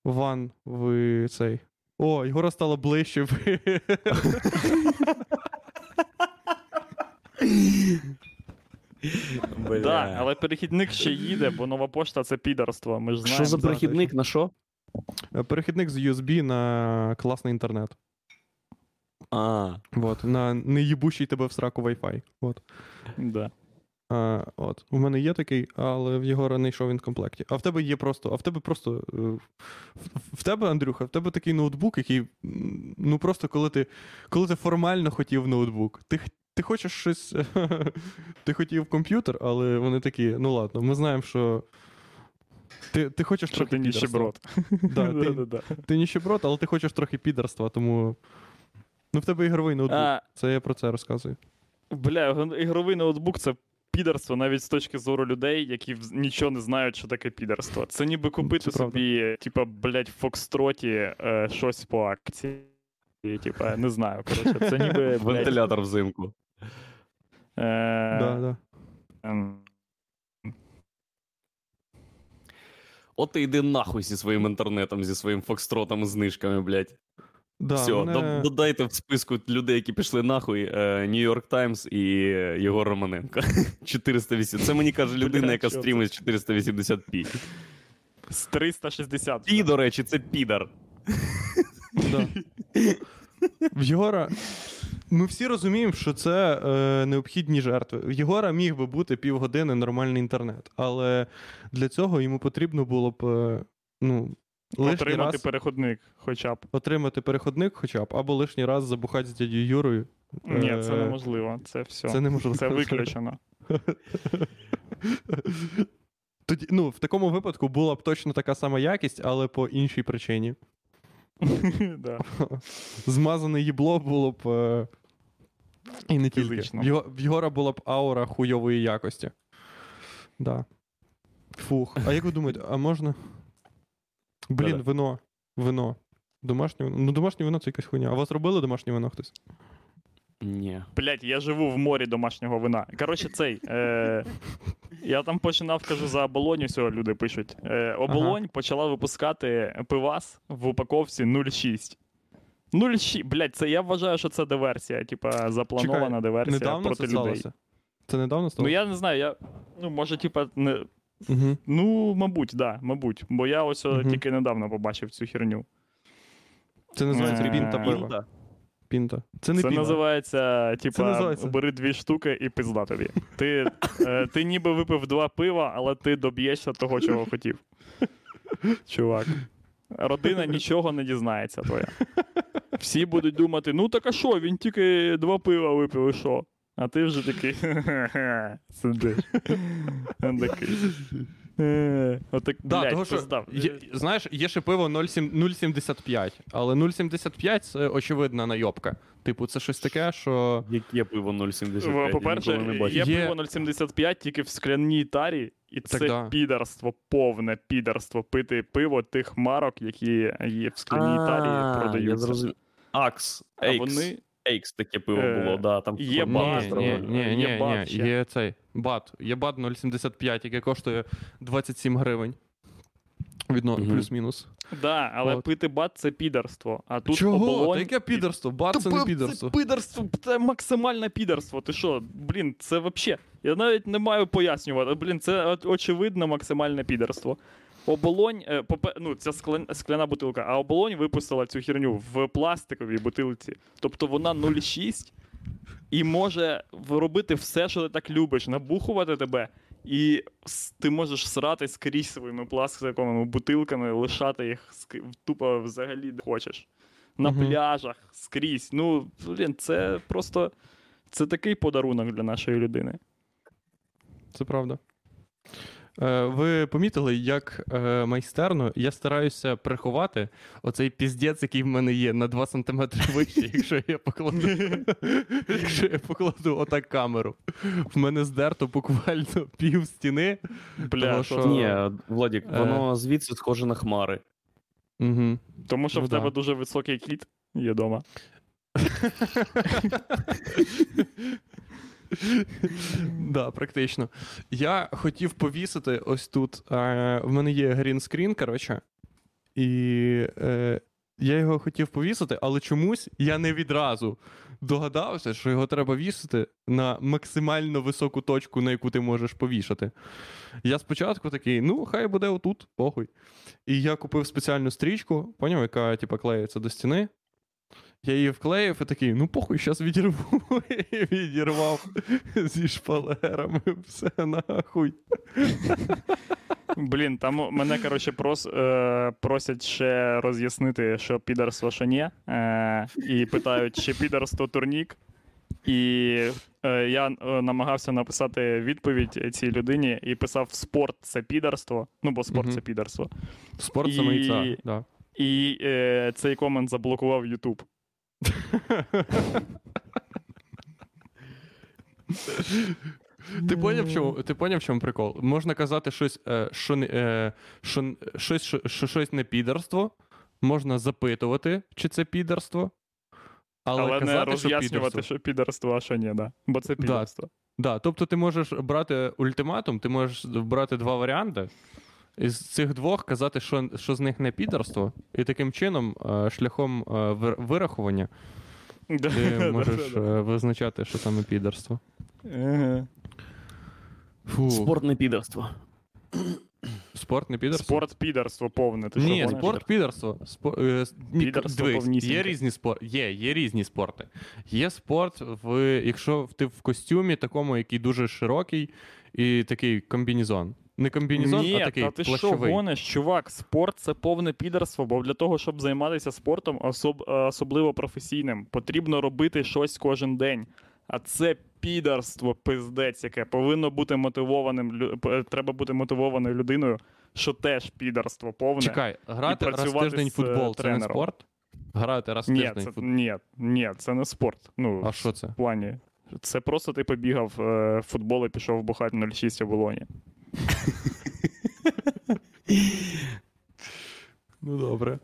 ван в цей. О, Єгора стало ближче. Да, але перехідник ще їде, бо нова пошта це підарство. Ми ж знаємо. Що за перехідник на що? Перехідник з USB на класний інтернет. А, Вот, на неїбучий тебе в сраку Wi-Fi. От. Да. А, от. У мене є такий, але в Єгора не йшов він в комплекті. А в тебе є просто. А в тебе просто. е, В, в тебе, Андрюха, в тебе такий ноутбук, який. Ну просто коли ти коли ти формально хотів ноутбук, ти, ти хочеш щось. ти хотів комп'ютер, але вони такі, ну ладно, ми знаємо, що. Ти, ти хочеш Що трохи ти підерства. ніщеброд. Да, ти, ти ніщеброд, але ти хочеш трохи підерства, тому. Ну, в тебе ігровий ноутбук. А, Це я про це розказую. Бля, ігровий ноутбук це підарство навіть з точки зору людей, які нічого не знають, що таке підарство. Це ніби купити Це собі, типа, блядь, в Фокстроті е, щось по акції. Типа, не знаю, коротше, це ніби. блядь, вентилятор взимку. Е, Да, да. ем, От ти йди нахуй зі своїм інтернетом, зі своїм фокстротом і знижками, блядь. Да, Все, мене- додайте в списку людей, які пішли нахуй, New York Times і е, Єгор Романенко. 480. Це мені каже людина, яка стрімить з 480p. З 360. Пі, до речі, це підар. Да. В Єгора. Ми всі розуміємо, що це е, необхідні жертви. В Єгора міг би бути півгодини нормальний інтернет, але для цього йому потрібно було б е, ну, лишній Отримати раз переходник, хоча б. отримати переходник, хоча б, або лишній раз забухати з дядю Юрою. Ні, Е, це неможливо. Це все. Це неможливо. Це виключено. Тоді, ну, в такому випадку була б точно така сама якість, але по іншій причині. Да. Змазане їбло було б. е, І не тільки. Фізично. В його, в Єгора була б аура хуйової якості. Да. Фух. А як ви думаєте, а можна? Блін, вино. Вино. Домашнє вино. Ну, домашнє вино це якась хуйня. А у вас робили домашнє вино хтось? Ні. Блять, я живу в морі домашнього вина. Коротше, цей. Е, я там починав, кажу, за оболонь, все, люди пишуть. Е, оболонь почала випускати пивас в упаковці 0,6. 0,6. Блять, це я вважаю, що це диверсія. Типа запланована Чекай, диверсія Недавно проти це людей. сталося? Це недавно Ну я не знаю, я. Ну, може, типа, не. Угу. Ну, мабуть, да, мабуть. Бо я ось Мгм. тільки недавно побачив цю херню. Це називається Е, пінта пива. Пінта? Пінта. Це не Це піна. називається, типа, називається. бери дві штуки і пизда тобі. Ти, е, ти ніби випив два пива, але ти доб'єшся того, чого хотів. Чувак. Родина нічого не дізнається твоя. Всі будуть думати: ну так а що, він тільки два пива випив, і що? А ти вже такий. Сидиш. «Е, Отак, Да, блядь, того, що, є, знаєш, є ще пиво 0,75, але 0,75 це очевидна найобка. Типу, це щось таке, що. Яке пиво 0,75? По-перше, не є Є- пиво 0,75 тільки в скляній тарі, і Так це да. підарство, повне підарство пити пиво тих марок, які є в скляній тарі, продаються. Я зрозумів. Акс. А Ейкс. вони Ейкс таке пиво Е, було, да. Там є типу, бат, ні, ні, ні, є ні, бат є цей бат. Є бат 0,75, який коштує 27 гривень. Відно, Мгм. плюс-мінус. Да, але От. пити бат це підарство. А тут Чого? оболонь... Та яке підерство? Бат це не підерство. Це підарство, це максимальне підарство. Ти що? Блін, це взагалі. Я навіть не маю пояснювати. Блін, це очевидно максимальне підарство. Оболонь, е, ну, склян- скляна бутилка, а оболонь випустила цю херню в пластиковій бутилці. Тобто вона 0,6 і може робити все, що ти так любиш, набухувати тебе. І ти можеш срати скрізь своїми пластиковими бутилками, лишати їх тупо взагалі де хочеш. На Мгм. пляжах, скрізь. Ну, блін, це просто це такий подарунок для нашої людини. Це правда. Е, ви помітили, як е, майстерно я стараюся приховати оцей піздець, який в мене є, на 2 см вище, якщо я покладу, якщо я покладу отак камеру. В мене здерто буквально пів стіни. Бля, Того, що Ні, Владік, Е. воно звідси схоже на хмари. Угу. Тому що Ну в тебе да. дуже високий кіт є вдома. Да, практично. Я хотів повісити ось тут. Е, в мене є грінскрін, коротше. І е, я його хотів повісити, але чомусь я не відразу догадався, що його треба вісити на максимально високу точку, на яку ти можеш повішати. Я спочатку такий, ну, хай буде отут, похуй. І я купив спеціальну стрічку, поняв, яка типу, клеїться до стіни. Я її вклеїв і такий, ну похуй, зараз відірву. І відірвав зі шпалерами, все нахуй. Блін, там мене, коротше, прос, е, просять ще роз'яснити, що підарство що ні. Е, і питають, чи підарство турнік. І е, я е, намагався написати відповідь цій людині і писав спорт це підарство. Ну, бо спорт це підарство. Спорт І- це мийця, да. І е, цей комент заблокував YouTube. Ти поняв, в чому, ти поняв, в чому прикол? Можна казати щось, е, що, не- е, що, щось, що, що щось не підерство, можна запитувати, чи це підерство, але, Але, не казати, що роз'яснювати, підерство. що підарство, а що ні, да. Бо це підарство. Да, тобто ти можеш брати ультиматум, ти можеш брати два варіанти. Із цих двох казати, що, що з них не підерство, і таким чином, шляхом вирахування, ти можеш да, да. визначати, що саме підерство. Ага. Фу, Спортне підерство. спорт не підерство? Спорт підарство повне. Ти Ні, гониш? спорт підерство. Спо... е, Підерство дивись, є різні спорти. Є, є різні спорти. Є спорт, в... якщо ти в костюмі такому, який дуже широкий, і такий комбінезон. Не комбінезон, Ні, а такий та ти що гониш, чувак? Спорт це повне підарство, бо для того, щоб займатися спортом, особ... е, особливо професійним, потрібно робити щось кожен день. А це підарство, пиздець, яке повинно бути мотивованим. Треба бути мотивованою людиною, що теж підарство повне. Чекай, грати раз в тиждень футбол е, це не спорт? Грати раз в Ні, тиждень це, футбол. ні, ні, це не спорт. Ну, А що це? в плані. Це просто ти побігав е, в футбол і пішов бухати 06 в Болоні. Ну добре.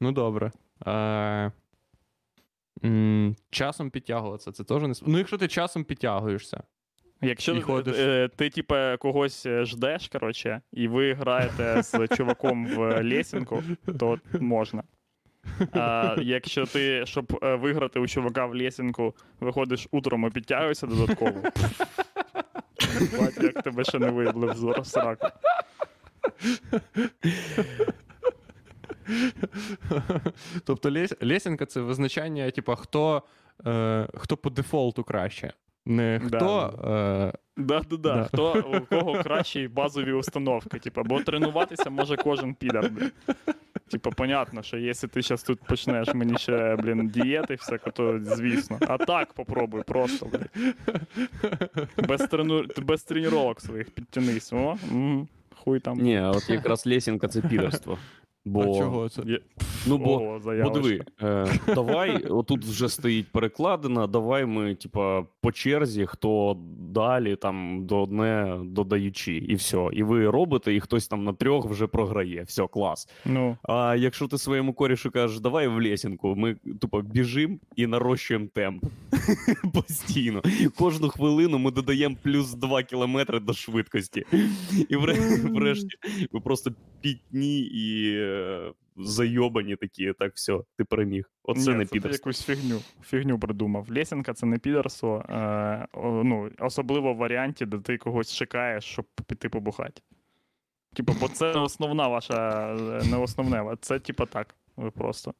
Ну добре. Е, м, часом підтягуватися, це теж не спорт. Ну, якщо ти часом підтягуєшся. Якщо І ти, ходиш. е, ти, типа, когось е, ждеш, коротше, і ви граєте з чуваком в лесінку, то можна. А якщо ти, щоб е, виграти у чувака в лесінку, виходиш утром і підтягуєшся додатково. Бать, як тебе ще не виявили в сраку. тобто лесінка це визначання, типа, хто, е, хто по дефолту краще. Не Да, хто. Е, Да-да-да. Хто у кого кращі базові установки? Типа, бо тренуватися може кожен підар, блін. Типа, понятно, що якщо ти зараз тут почнеш мені ще, блін, дієти всяко, то звісно. А так попробуй, просто, блін. Без, трену... без тренувок своїх підтянись. О, м, хуй там. Ні, от якраз лесінка це підерство. Бо, А чого це? Є- Ну, бо, бо диви, е, давай, отут вже стоїть перекладина, давай ми, типа, по черзі, хто далі там до одне додаючи, і все. І ви робите, і хтось там на трьох вже програє. Все, клас. Ну, А якщо ти своєму корішу кажеш, давай в лесінку, ми тупо біжимо і нарощуємо темп постійно. Кожну хвилину ми додаємо плюс 2 кілометри до швидкості. І врешті ви просто пітні і зайобані такі. Так, все, ти переміг. Оце ні, не це ти якусь фігню, фігню придумав. Лесінка це не підарство, е, ну, особливо в варіанті, де ти когось чекаєш, щоб піти побухати. Типа, бо це не основна ваша, е, не основне, а це типа так. Ви просто.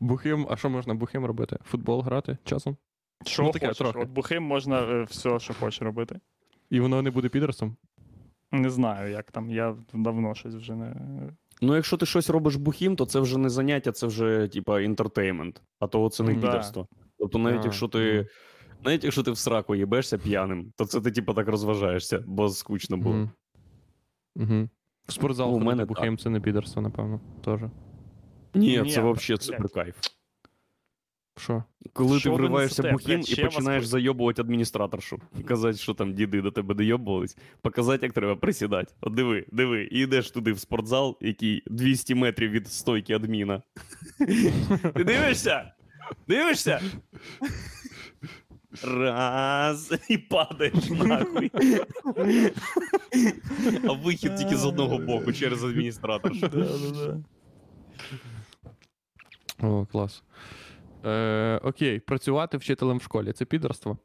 Бухим, а що можна бухим робити? Футбол грати часом? Що Ну, таке хочеш. трохи. От бухим можна е, все, що хочеш робити. І воно не буде підерством? Не знаю, як там. Я давно щось вже не. Ну, якщо ти щось робиш бухим, то це вже не заняття, це вже типа інтертеймент. А то це не Да. підерство. Тобто, навіть А, якщо ти. Навіть якщо ти в сраку їбешся п'яним, то це ти типа так розважаєшся, бо скучно було. Угу. Угу. В спортзал Ну, у мене бухим це не підерство, напевно. Теж. Ні, Ні, це взагалі супер кайф. Що? Коли Що ти вриваєшся бухим і ще вас зайобувати адміністраторшу. Казати, що там діди до тебе дойобувались, показати, як треба присідати. От диви, диви, і йдеш туди в спортзал, який 200 метрів від стойки адміна. Ти дивишся? Дивишся? Раз, і падаєш нахуй. А вихід тільки з одного боку через адміністраторшу. О, клас. Е, окей, працювати вчителем в школі це підерство?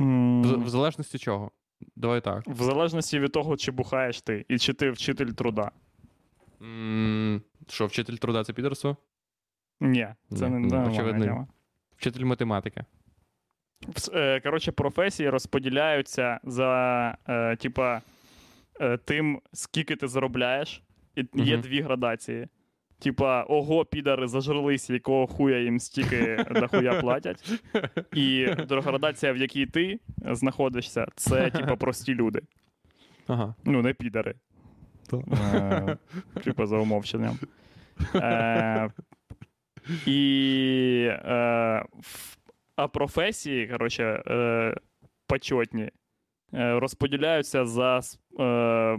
М, В, в залежності чого? Давай так. В залежності від того, чи бухаєш ти, і чи ти вчитель труда. М, Що, вчитель труда це підерство? Ні, це Ні, не ну, очевидно. тема. Вчитель математики. Е, Коротше, професії розподіляються за е, типа, е, тим, скільки ти заробляєш, і є Мгм. дві градації. Типа, ого, підари зажрались, якого хуя їм стільки дохуя платять. І друга градація, в якій ти знаходишся, це типа прості люди. Ага. Ну, не підари. Е, Типа за умовченням. Е, і, е, а професії, коротше, е, почетні, е, розподіляються за е,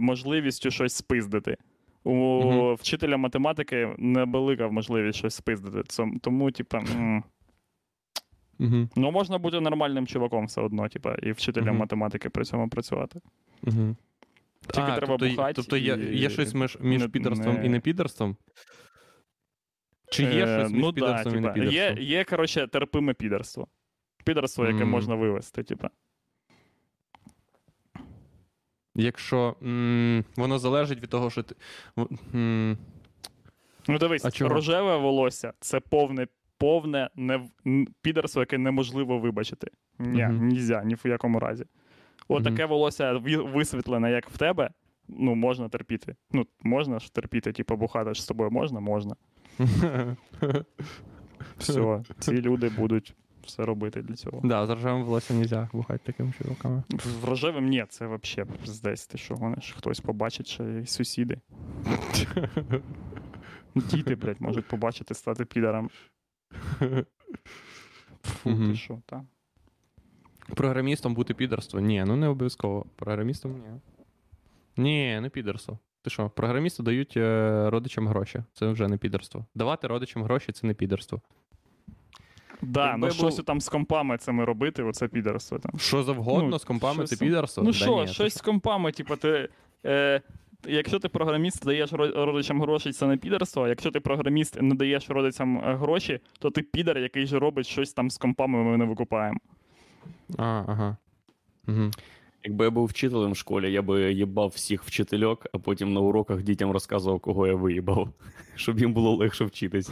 можливістю щось спиздити. У Мгм. вчителя математики невелика можливість щось спиздити. Тому, типа, м, Угу. ну можна бути нормальним чуваком все одно, типа, і вчителем Мгм. математики при цьому працювати. Угу. Тільки треба тобто, бухать тобто є, і- є щось між, між не- підерством не- і непідерством? Чи є Е, щось між ну, підерством да, і типа, непідерством? Є, є, коротше, терпиме підерство. Підерство, яке можна вивести, типа. Якщо м, воно залежить від того, що ти. м, Ну, дивись, А чого? рожеве волосся це повне, повне не, підерство, яке неможливо вибачити. Ні, Мгм. нельзя, ні в якому разі. От Мгм. таке волосся висвітлене, як в тебе, ну, можна терпіти. Ну, можна ж терпіти, типу, бухати ж з тобою можна, можна. Все, ці люди будуть все робити для цього. Да, з рожевим волоссям нельзя бухати такими чуваками. В рожевим ні, це взагалі пиздець, ти що гониш, хтось побачить, й сусіди. Діти, блядь, можуть побачити, стати підаром. Фу, Мгм. ти що, та. Програмістом бути підерство? Ні, ну не обов'язково. Програмістом ні. Ні, не підерство. Ти що, програмісти дають е, родичам гроші. Це вже не підерство. Давати родичам гроші це не підерство. Да, ну був- щось там з компами цими робити, оце підарство там. Що завгодно Ну, з компами щось це підерство? Ну що, щось з компами, типу, ти. Е, якщо ти програміст, даєш родичам гроші, це не підерство. А якщо ти програміст не даєш родичам е, гроші, то ти підер, який же робить щось там з компами, ми не викупаємо. А, ага. Угу. Якби я був вчителем в школі, я би їбав всіх вчительок, а потім на уроках дітям розказував, кого я виїбав, щоб їм було легше вчитись.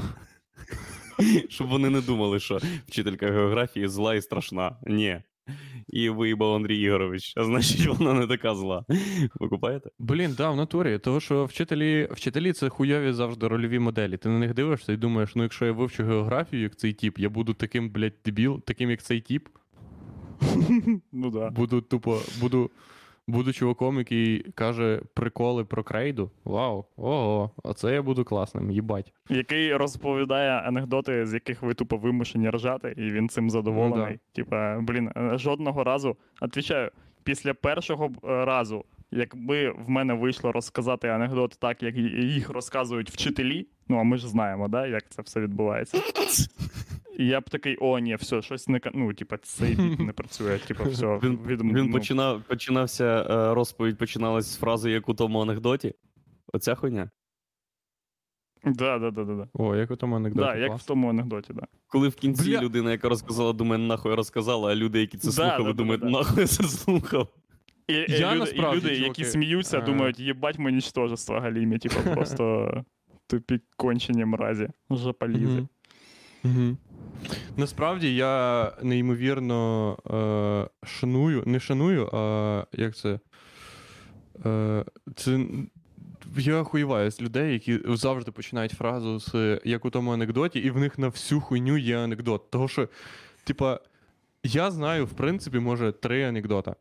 Щоб вони не думали, що вчителька географії зла і страшна. Ні. І виїбав Андрій Ігорович, а значить, вона не така зла. Ви купаєте? Блін, да, в натурі. Того, що вчителі, вчителі це хуйові завжди рольові моделі. Ти на них дивишся і думаєш, ну якщо я вивчу географію, як цей тіп, я буду таким, блядь, дебіл, таким, як цей тіп. Ну да. Буду тупо, буду, буду чуваком, який каже приколи про крейду. Вау, ого, оце я буду класним, їбать. Який розповідає анекдоти, з яких ви тупо вимушені ржати, і він цим задоволений. Ну Типа, блін, е, жодного разу, відповідаю, після першого е, разу, якби в мене вийшло розказати анекдот так, як їх розказують вчителі, ну а ми ж знаємо, да, як це все відбувається. І я б такий, о, ні, все, щось не ну, типа, цей бік не працює. Типа, все, Він, від, він ну, починав, починався, е, розповідь починалась з фрази, як у тому анекдоті. Оця хуйня. Да, да, да, да, да. О, як у тому анекдоті. Да, як в тому анекдоті, да. Коли в кінці Бля. людина, яка розказала, думає, нахуй я розказала, а люди, які це Да, слухали, да, да, думають, да, да. нахуй я це слухав. І, і Я люди, насправді, і люди які сміються, е, думають, їбать ми нічтожество галімі, типу, просто тупі кончені мразі. Жопалізи. Мгм. Мгм. Насправді я неймовірно е, шаную, не шаную, а як це? Е, це я охуєваю з людей, які завжди починають фразу з як у тому анекдоті, і в них на всю хуйню є анекдот. Того що, типа, я знаю, в принципі, може, три анекдота.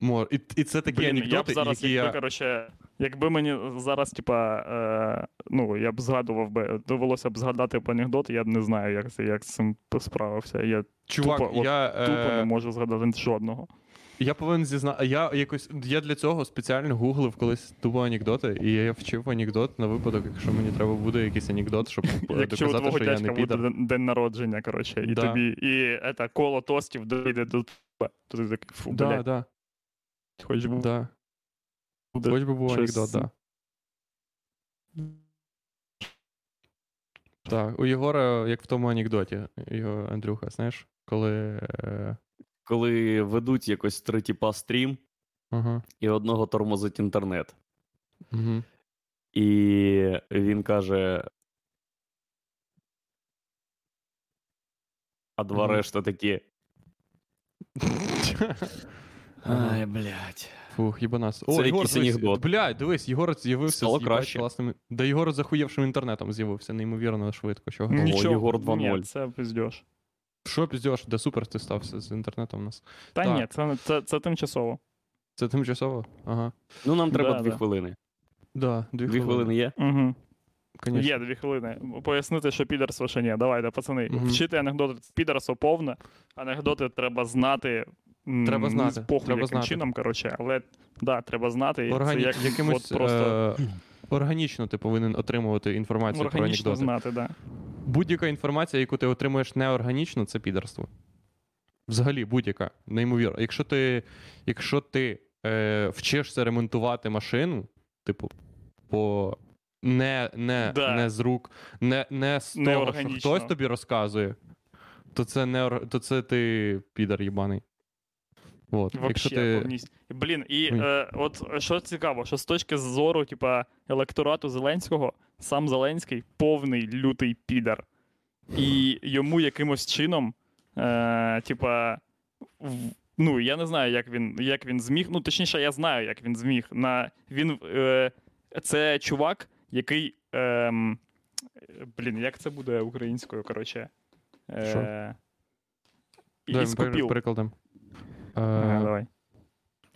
Мор. І, і це такі Блін, анекдоти, я б зараз, які якби, я. коротше, якби мені зараз, типа, е, ну, я б згадував би, довелося б згадати б анекдот, я б не знаю, як, це, як з цим справився. Я Чувак, тупо, от я, тупо е, не можу згадати жодного. Я повинен зізнати. Я якось я для цього спеціально гуглив колись тупо анекдоти, і я вчив анекдот на випадок, якщо мені треба буде якийсь анекдот, щоб Якщо доказати, що я не буде підер. день, народження, коротше, і Да. тобі, і це, коло тостів дойде до тебе, ти такий, фу, Да, да, хоч би да. буде Хоч би був щось- анекдот, да. Так, у Єгора, як в тому анекдоті, його Андрюха, знаєш, коли. Е... Коли ведуть якось три тіпа стрім, Ага. і одного тормозить інтернет. Угу. І він каже. А два решта такі. Ай, блядь. Фух, єбанас. О, Це Єгор, якийсь дивись, анекдот. блядь, дивись, Єгор з'явився Стало з їбать краще. класним. Да Єгор захуєвшим інтернетом з'явився, неймовірно швидко. Чого? Ні. Нічого, Єгор 2.0. Ні, це пиздєш. Що піздєш, де супер ти стався з інтернетом у нас? Та Так. ні, це, це, це тимчасово. Це тимчасово? Ага. Ну, нам треба Да, дві да. хвилини. Да, дві, Дві хвилини є? Угу. Конечно. Є дві хвилини. Пояснити, що підерство ще ні. Давайте, пацани. Мгм. Вчити анекдоти підерство повне. Анекдоти треба знати. Треба знати, з похуй треба яким знати. чином, коротше, але да, треба знати. Органі... Це як Якимось от просто е... органічно ти повинен отримувати інформацію про органічно анекдоти. знати, да. Будь-яка інформація, яку ти отримуєш неорганічно, це підерство. Взагалі, будь-яка, неймовірно. Якщо ти, якщо ти е, вчишся ремонтувати машину, типу, по не, не, Да. не з рук, не, не з того, що хтось тобі розказує, то це не то це ти підар їбаний. От. Якщо ти... повністю. Блін, і е, от що цікаво, що з точки зору, типа, електорату Зеленського, сам Зеленський повний лютий підар. І йому якимось чином, е, типа, ну, я не знаю, як він, як він зміг. Ну, точніше, я знаю, як він зміг. На, він, е, це чувак, який ем, Блін, як це буде українською, коротше. Що? Е... Давай Із ми пере- попіл. перекладемо. Ага, Е, давай.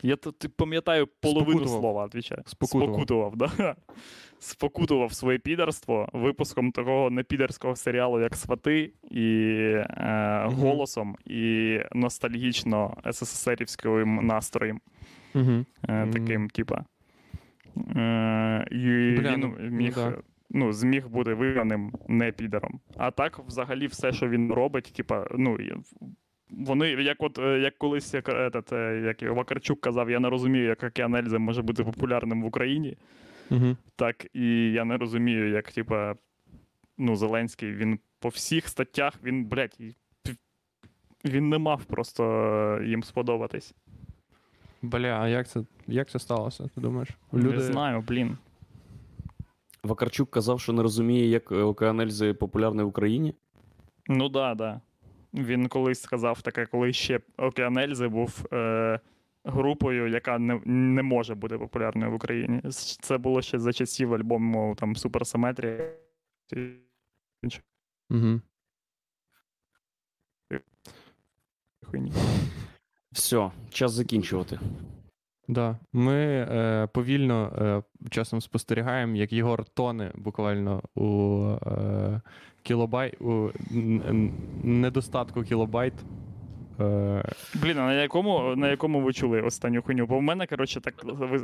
Я тут пам'ятаю половину Спокутував. слова, відвічаю. Спокутував. Спокутував, да. Спокутував своє підерство випуском такого непідерського серіалу, як Свати, і е, Мгм. голосом, і ностальгічно СССРівським настроєм. Мгм. Е, таким, типа. Е, і Бля, він ну, ну міг, да. ну, зміг бути виганим не підером. А так, взагалі, все, що він робить, типа, ну. Вони, як от е, як колись як, этот, е, як Вакарчук казав, я не розумію, як Океан Ельзи може бути популярним в Україні. Мгм. Так і я не розумію, як, типа, ну, Зеленський, він по всіх статтях, він, блядь, він не мав просто е, їм сподобатись. Бля, а як це, як це сталося, ти думаєш? Не знаю, блін. Вакарчук казав, що не розуміє, як е, Океан Ельзи популярний в Україні. Ну да, да. Він колись сказав таке, коли ще Океан Ельзи був е, групою, яка не, не може бути популярною в Україні. Це було ще за часів альбому там Суперсиметрія. Угу. Хуйні. Все, час закінчувати. Да. Ми е, повільно е, часом спостерігаємо, як Єгор тоне буквально у е, кілобайт, недостатку кілобайт. Е, Блін, а на якому, на якому ви чули останню хуйню? Бо в мене, коротше, так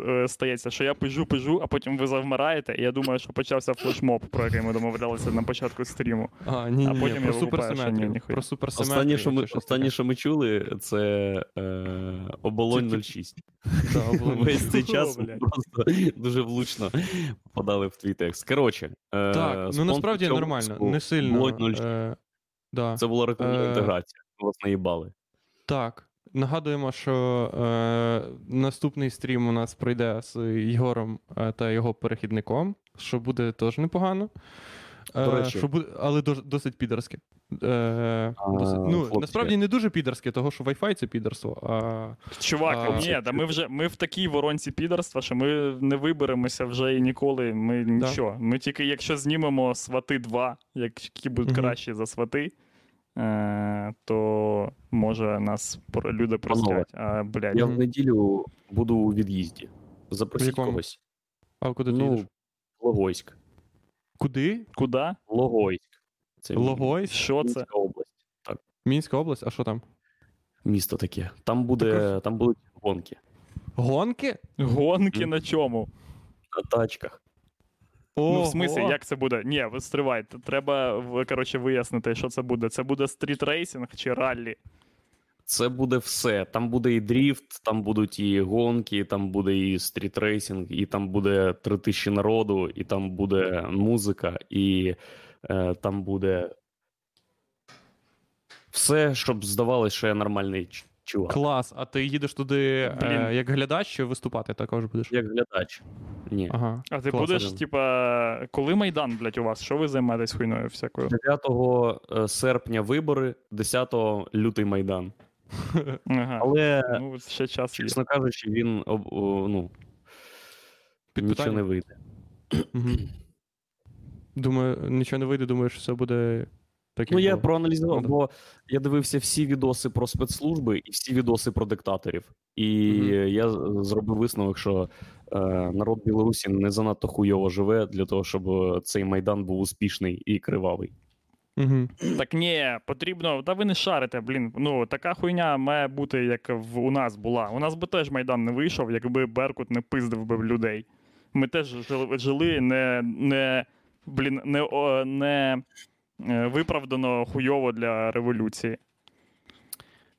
е, стається, що я пижу, пижу, а потім ви завмираєте, і я думаю, що почався флешмоб, про який ми домовлялися на початку стріму. а, ні, А ні, потім про я ні, суперсиметрію. Про суперсиметрію. Останнє, що ми, останнє, що ми чули, це е, оболонь 06. Да, оболонь. Весь цей час просто дуже влучно попадали в твій текст. Коротше, е, Так, ну насправді нормально, не сильно. Е, да. Це була Е, інтеграція. Вас наїбали. Так. Нагадуємо, що е, наступний стрім у нас пройде з Єгором е, та його перехідником, що буде теж непогано. Е, До речі. що буде, але досить підерське. Е, досить, ну, хлопці. насправді не дуже підерське, того що Wi-Fi це підерство. А, Чувак, А, ні, да ми вже ми в такій воронці підарства, що ми не виберемося вже і ніколи. Ми нічого. Ми тільки якщо знімемо свати 2, які будуть Мгм. кращі за свати, е, то може нас люди простять. А, блядь, Я в неділю буду у від'їзді. Запросіть якому? когось. а куди ти Ну, їдеш? Логойськ. Куди? куди? Логойськ. Це Логойськ? Що це? Мінська область. Мінська область, а що там? Місто таке. Там буде, Також- там будуть гонки Гонки? Гонки Мгм. на чому? на тачках. Ну, в смислі, як це буде? Ні, ви стривайте. Треба коротше, вияснити, що це буде. Це буде стрітрейсинг чи раллі. Це буде все. Там буде і дріфт, там будуть і гонки, там буде і стрітрейсинг, і там буде три тисячі народу, і там буде музика, і е, там буде все, щоб здавалося, що я нормальний чувак. Клас, а ти їдеш туди Блін. е, як глядач чи виступати також будеш? Як глядач. Ні. Ага. А ти клас. будеш, типа, коли Майдан, блядь, у вас? Що ви займаєтесь хуйною всякою? 9 е, серпня вибори, 10 лютий майдан. Ага. Але, Ну, ще час є. чесно кажучи, він об, о, ну, нічого питанням? не вийде. Думаю, нічого не вийде, думаю, що все буде так, Ну, я було. проаналізував, Ну, бо я дивився всі відоси про спецслужби і всі відоси про диктаторів. І Мгм. я зробив висновок, що е, народ Білорусі не занадто хуйово живе для того, щоб е, цей майдан був успішний і кривавий. Угу. Так ні, потрібно. Та ви не шарите, блін. Ну, така хуйня має бути, як в, у нас була. У нас би теж Майдан не вийшов, якби Беркут не пиздив би людей. Ми теж жили, жили не, не, блін, не, о, не виправдано хуйово для революції.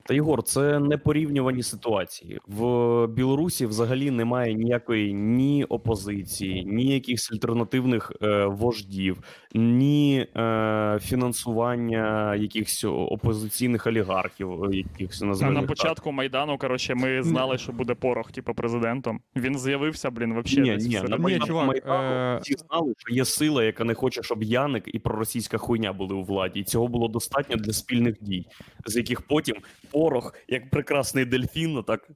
Та Єгор, це не порівнювані ситуації. В Білорусі взагалі немає ніякої ні опозиції, ні якихось альтернативних е, вождів, ні е, фінансування якихось опозиційних олігархів, е, якихось А на початку Майдану, коротше, ми знали, що буде порох, типу, президентом. Він з'явився, блін, Ні, взагалі. ні, на Ні, чувак, Майдану е, всі знали, що є сила, яка не хоче, щоб Яник і проросійська хуйня були у владі. І цього було достатньо для спільних дій, з яких потім порох, як прекрасний дельфін, так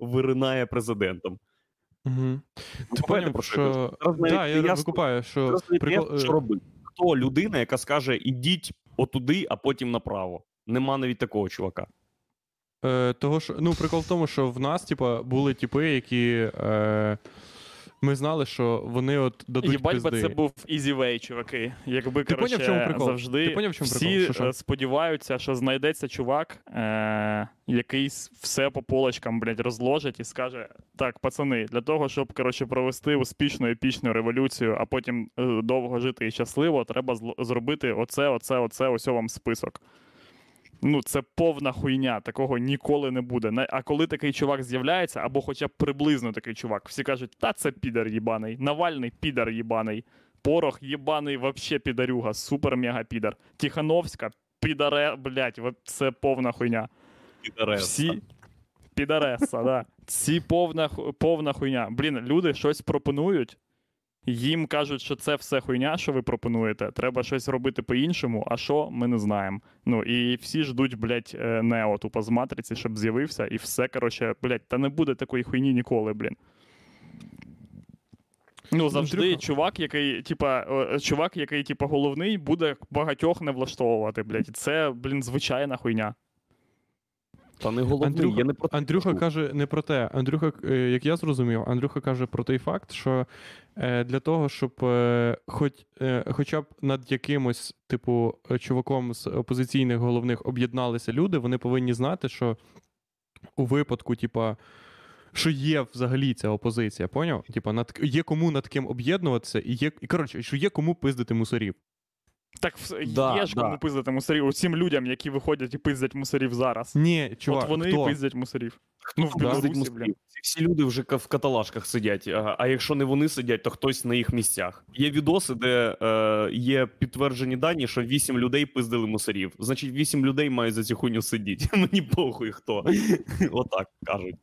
виринає президентом. Угу. Ти поняв, про що я ясно- викупаю, що. Прикол- що робити. Хто людина, яка скаже, ідіть отуди, а потім направо. Нема навіть такого чувака. Е, того, що, ну, прикол в тому, що в нас, типа, були типи, які. Е, ми знали, що вони от дадуть Їбать би це був easy way, чуваки. Якби Ти поняв, в чому прикол? завжди Ти поняв, в чому всі прикол? Що, що? е, сподіваються, що знайдеться чувак, е- який все по полочкам, блядь, розложить і скаже: так, пацани, для того, щоб коротше, провести успішну епічну революцію, а потім е, довго жити і щасливо, треба зробити оце, оце, оце, ось вам список. Ну, це повна хуйня, такого ніколи не буде. А коли такий чувак з'являється, або хоча б приблизно такий чувак, всі кажуть, та це підар їбаний, Навальний підар їбаний, Порох їбаний, вообще підарюга, супер мега підар. Тихановська, підаре, блять, це повна хуйня. Підареса. Всі підареса, да. Ці повна, повна хуйня. Блін, люди щось пропонують. Їм кажуть, що це все хуйня, що ви пропонуєте. Треба щось робити по-іншому, а що ми не знаємо. Ну і всі ждуть, блядь, е, Нео тупо з матриці, щоб з'явився, і все, коротше, блядь, та не буде такої хуйні ніколи, блін. Ну, завжди Андрюха. чувак, який, типа, чувак, який, типа, головний, буде багатьох не влаштовувати, блядь. Це, блін, звичайна хуйня. Та не головний, Андрюха, я не про те Андрюха кажу. каже не про те. Андрюха, е, як я зрозумів, Андрюха каже про той факт, що е, для того, щоб е, хоч, хоча б над якимось, типу, чуваком з опозиційних головних об'єдналися люди, вони повинні знати, що у випадку, типа. Що є взагалі ця опозиція, поняв? Типа, над є кому над ким об'єднуватися, і є. І коротше, що є кому пиздити мусорів. Так Да, є ж да. кому пиздити мусорів. Усім людям, які виходять і пиздять мусорів зараз. Ні, чувак, От вони хто? і пиздять мусорів. Ну, в Хто Білорусі, блін. Всі люди вже в каталажках сидять. А, а якщо не вони сидять, то хтось на їх місцях. Є відоси, де е, є підтверджені дані, що вісім людей пиздили мусорів. Значить, вісім людей мають за цю хуйню сидіти. Мені похуй хто. Отак кажуть.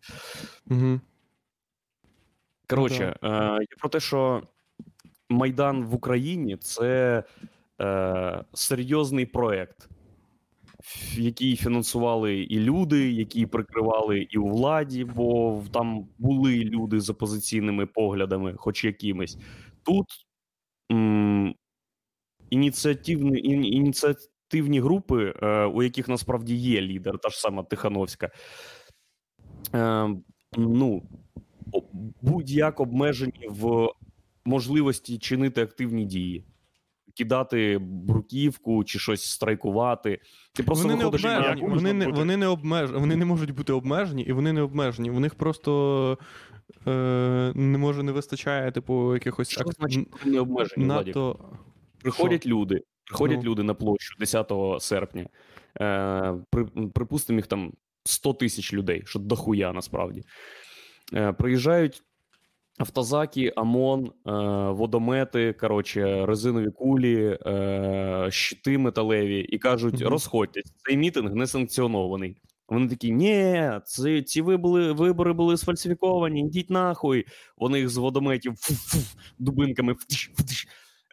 Угу. Коротше, е, я про те, що Майдан в Україні це е, серйозний проект, який фінансували і люди, які прикривали і у владі, бо там були люди з опозиційними поглядами, хоч якимись. Тут м, ініціативні, іні- ініціативні групи, е, у яких насправді є лідер, та ж сама Тихановська. Е, ну, будь-як обмежені в можливості чинити активні дії, кидати бруківку чи щось страйкувати. Ти просто вони не виходиш на обмежені, як вони не, бути? вони, не обмеж... вони не можуть бути обмежені, і вони не обмежені. У них просто е, не може не вистачає, типу, якихось Що значить вони не обмежені? НАТО. Приходять люди, приходять Ну. люди на площу 10 серпня. Е, при, припустимо, їх там 100 тисяч людей, що дохуя насправді. Е, приїжджають автозаки, ОМОН, е, водомети, коротше, резинові кулі, е, щити металеві, і кажуть: Мгм. розходьтесь, цей мітинг не санкціонований. Вони такі: ні, ці, ці вибори, вибори були сфальсифіковані, йдіть нахуй. Вони їх з водометів фу-фу, дубинками втиш.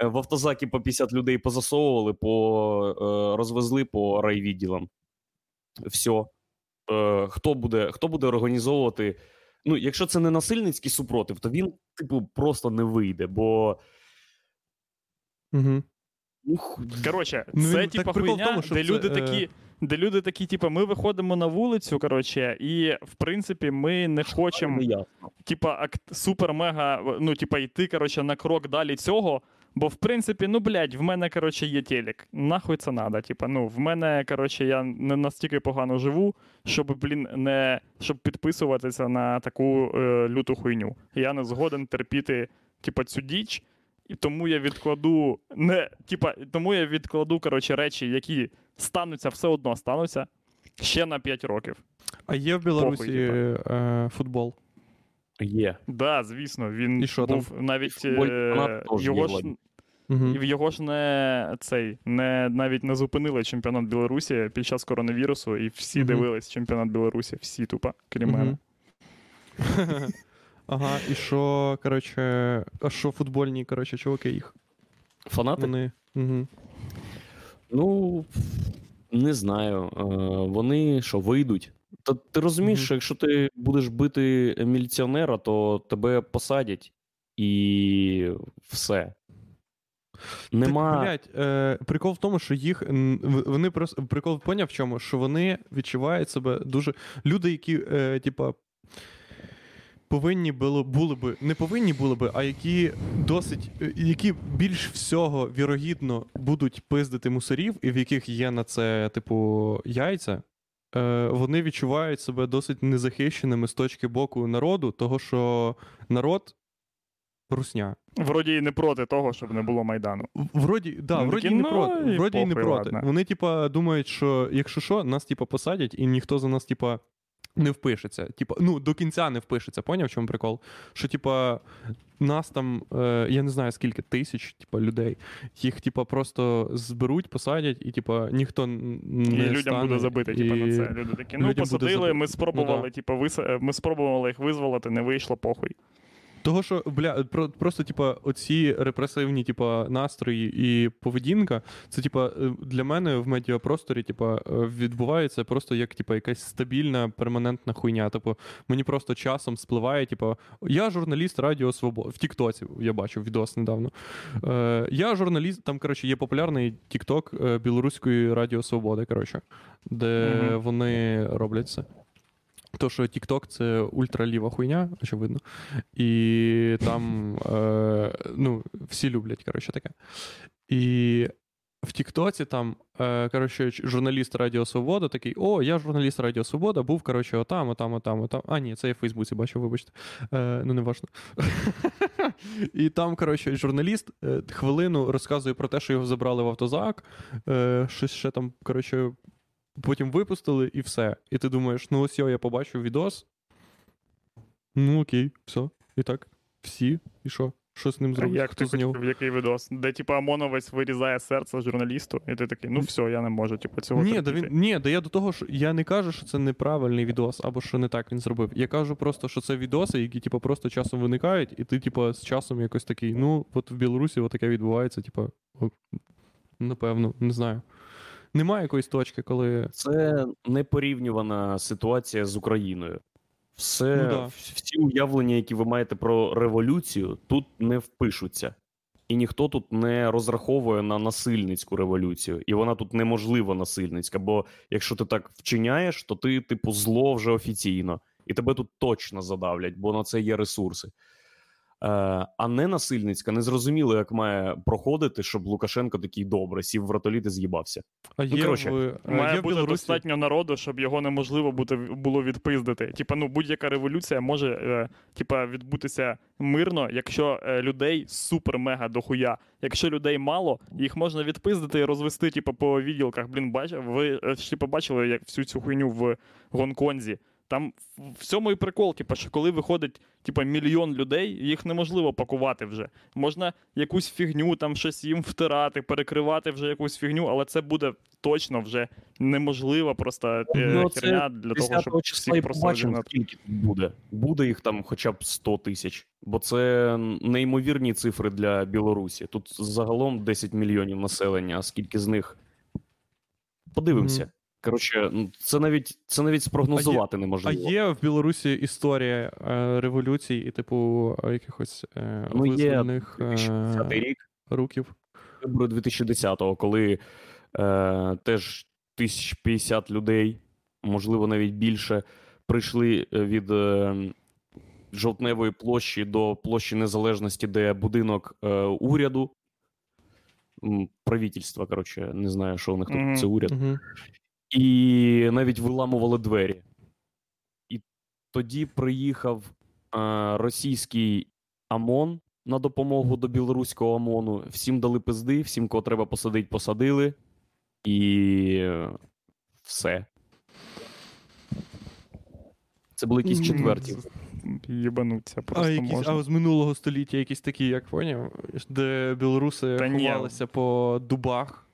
Е, в автозаки по 50 людей позасовували, по, розвезли по райвідділам. Все. Хто, буде, хто буде організовувати? Ну, якщо це не насильницький супротив, то він, типу, просто не вийде, бо. Угу. Ну, Коротше, Ну, це типа так хуйня, тому, де це, люди е, такі. Де люди такі, типа, ми виходимо на вулицю, коротше, і в принципі ми не хочемо, типа, супер-мега, ну, типа, йти, коротше, на крок далі цього. Бо, в принципі, ну, блядь, в мене, коротше, є телек. Нахуй це надо. Типа, ну, в мене, коротше, я не настільки погано живу, щоб, блін, не щоб підписуватися на таку е, люту хуйню. Я не згоден терпіти, типа, цю діч. І тому я відкладу не, типа, тому я відкладу, коротше, речі, які стануться, все одно стануться ще на 5 років. А є в Білорусі типа. е, футбол. Є. Да, звісно, він І що там? був навіть Футбольний е, його ж. Угу. І його ж не цей не навіть не зупинили чемпіонат Білорусі під час коронавірусу, і всі Мгм. дивились чемпіонат Білорусі, всі тупо, крім мене. ага, і що, коротше, а що футбольні, коротше, чуваки їх? Фанати? Вони. Угу. Ну, не знаю. Е, вони що, вийдуть? Та ти розумієш, Мгм. що якщо ти будеш бити міліціонера, то тебе посадять і все. Нема. Так, блядь, е, прикол в тому, що їх вони просто прикол поняв в чому, що вони відчувають себе дуже. Люди, які, е, типа. Повинні було, були би, не повинні були би, а які досить, е, які більш всього вірогідно будуть пиздити мусорів, і в яких є на це, типу, яйця, е, вони відчувають себе досить незахищеними з точки боку народу, того що народ русня. Вроді і не проти того, щоб не було Майдану. Вроді, да, ну, вроді такі, не «Ну, проти. і Вроді і не проти. ладно». Вони, типа, думають, що якщо що, нас, типа, посадять, і ніхто за нас, типа, не впишеться. Типа, ну, до кінця не впишеться. Поняв, в чому прикол? Що, типа, нас там, е, я не знаю скільки тисяч, типа, людей, їх, типа, просто зберуть, посадять, і, типа, ніхто не І людям стане, буде забити, типу, на це. Люди такі, ну, посадили, ми спробували, Ну, да. типа, вис... ми спробували їх визволити, не вийшло, похуй. Того, що бля, про, просто, типа, оці репресивні, типа, настрої і поведінка, це, типа, е, для мене в медіапросторі, типа, е, відбувається просто як, типа, якась стабільна, перманентна хуйня. Типу, мені просто часом спливає, типа, я журналіст Радіо Свобода. В Тіктоці я бачив відос недавно. Е, я журналіст, там, коротше, є популярний Тікток е, білоруської Радіо Свободи, коротше, де Мгм. вони роблять це. То, що TikTok це ультраліва хуйня, очевидно. І там е, ну, всі люблять, коротше, таке. І в Тіктоці там, е, коротше, журналіст Радіо Свобода такий: О, я журналіст Радіо Свобода, був, коротше, отам, отам, отам, отам. А, ні, це я в Фейсбуці бачив, вибачте. Е, ну, не важно. І там, коротше, журналіст е, хвилину розказує про те, що його забрали в автозак, е, щось ще там, коротше, потім випустили і все. І ти думаєш, ну ось я побачив відос. Ну окей, все. І так, всі, і що? Що з ним зробити? як Хто ти з нього? хотів, який відос? Де, типу, ОМОНовець вирізає серце журналісту, і ти такий, ну все, я не можу, типу, цього Ні, да він, ні, да я до того, що я не кажу, що це неправильний відос, або що не так він зробив. Я кажу просто, що це відоси, які, типу, просто часом виникають, і ти, типу, з часом якось такий, ну, от в Білорусі таке відбувається, типу, напевно, не знаю. Немає якоїсь точки, коли. Це непорівнювана ситуація з Україною. Все, Ну да. всі уявлення, які ви маєте про революцію, тут не впишуться. І ніхто тут не розраховує на насильницьку революцію, і вона тут неможлива насильницька. Бо якщо ти так вчиняєш, то ти, типу, зло вже офіційно, і тебе тут точно задавлять, бо на це є ресурси. Е, а не насильницька, не зрозуміло, як має проходити, щоб Лукашенко такий добре сів в вратоліт і з'їбався. А є, коротше, в, Має є бути Білорусі. достатньо народу, щоб його неможливо бути, було відпиздити. Типа, ну будь-яка революція може е, типа, відбутися мирно, якщо е, людей супер-мега дохуя. Якщо людей мало, їх можна відпиздити і розвести, типа, по відділках. Блін, бач, ви е, ж типа бачили як всю цю хуйню в Гонконзі. Там в- цьому і прикол, типа, що коли виходить типа, мільйон людей, їх неможливо пакувати вже. Можна якусь фігню, там щось їм втирати, перекривати вже якусь фігню, але це буде точно вже неможливо просто е, Ну, херня для того, щоб числа всіх просто побачимо, скільки буде. Буде їх там хоча б 100 тисяч, бо це неймовірні цифри для Білорусі. Тут загалом 10 мільйонів населення, а скільки з них. Подивимося. Коротше, ну, це навіть це навіть спрогнозувати А неможливо. є в Білорусі історія е, революцій і, типу, якихось е, Ну, є визвольних 2010 е, рік, руків. вибори 2010-го, коли е, теж 1050 людей, можливо, навіть більше, прийшли е, від е, жовтневої площі до площі Незалежності, де будинок е, уряду. Правительства, коротше, не знаю, що у них тут Мгм. це уряд. Угу. І навіть виламували двері. І тоді приїхав е, російський ОМОН на допомогу до білоруського ОМОНу. Всім дали пизди, всім, кого треба посадити, посадили. І все. Це були якісь четверті. Їбануться А, якісь, можна. а з минулого століття якісь такі, як поняв, де білоруси Та ні. ховалися по дубах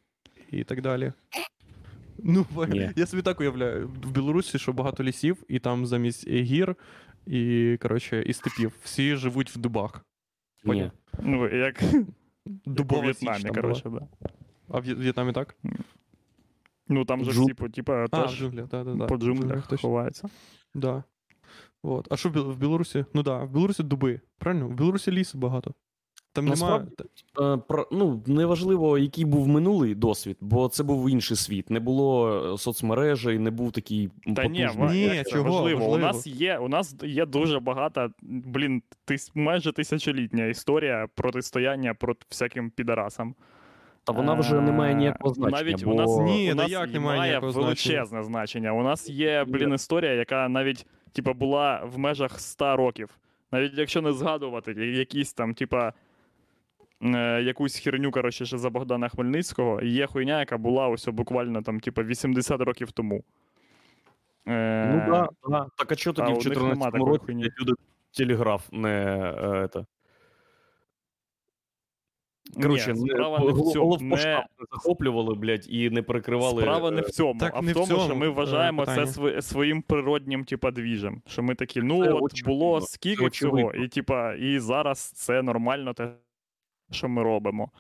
і так далі. Ну, Ні. я собі так уявляю, в Білорусі, що багато лісів, і там замість гір і, коротше, і степів. Всі живуть в дубах. Ні. Ну, як, як у Дубова січ там коротше, да. А в В'є- В'єтнамі так? Ну там же Джу- всі, по- типа, А, теж да, да, да. по джунглях, точно. ховаються. Да. От. А що в Біл- в Білорусі? Ну да, в Білорусі дуби. Правильно? В Білорусі лісу багато. Там немає. Насправді, Е, про, ну, неважливо, який був минулий досвід, бо це був інший світ. Не було е, соцмережей, не був такий Та ні, Ні, чого? важливо. У нас є, у нас є дуже багата, блін, тис, майже тисячолітня історія протистояння проти всяким підарасам. Та вона вже не має ніякого Е, значення. Навіть бо... у нас, Ні, у нас як не має величезне значення. У нас є, блін, історія, яка навіть типа, була в межах 100 років. Навіть якщо не згадувати якісь там, типа. Е, Якусь херню, коротше, ще за Богдана Хмельницького, є хуйня, яка була ось буквально там, типа, 80 років тому. Е, Ну да, да. Так а чого тоді у в них нема 14 такої році люди телеграф не е, это, Коротше, не, справа не в цьому. Не, не захоплювали, блядь, і не перекривали. справа не в цьому, так а не в в тому, що ми вважаємо це питання. сви- своїм природнім, типа, двіжем. Що ми такі, ну Це от очевидно, було це скільки цього, очевидно. і типа, і зараз це нормально те, що ми робимо.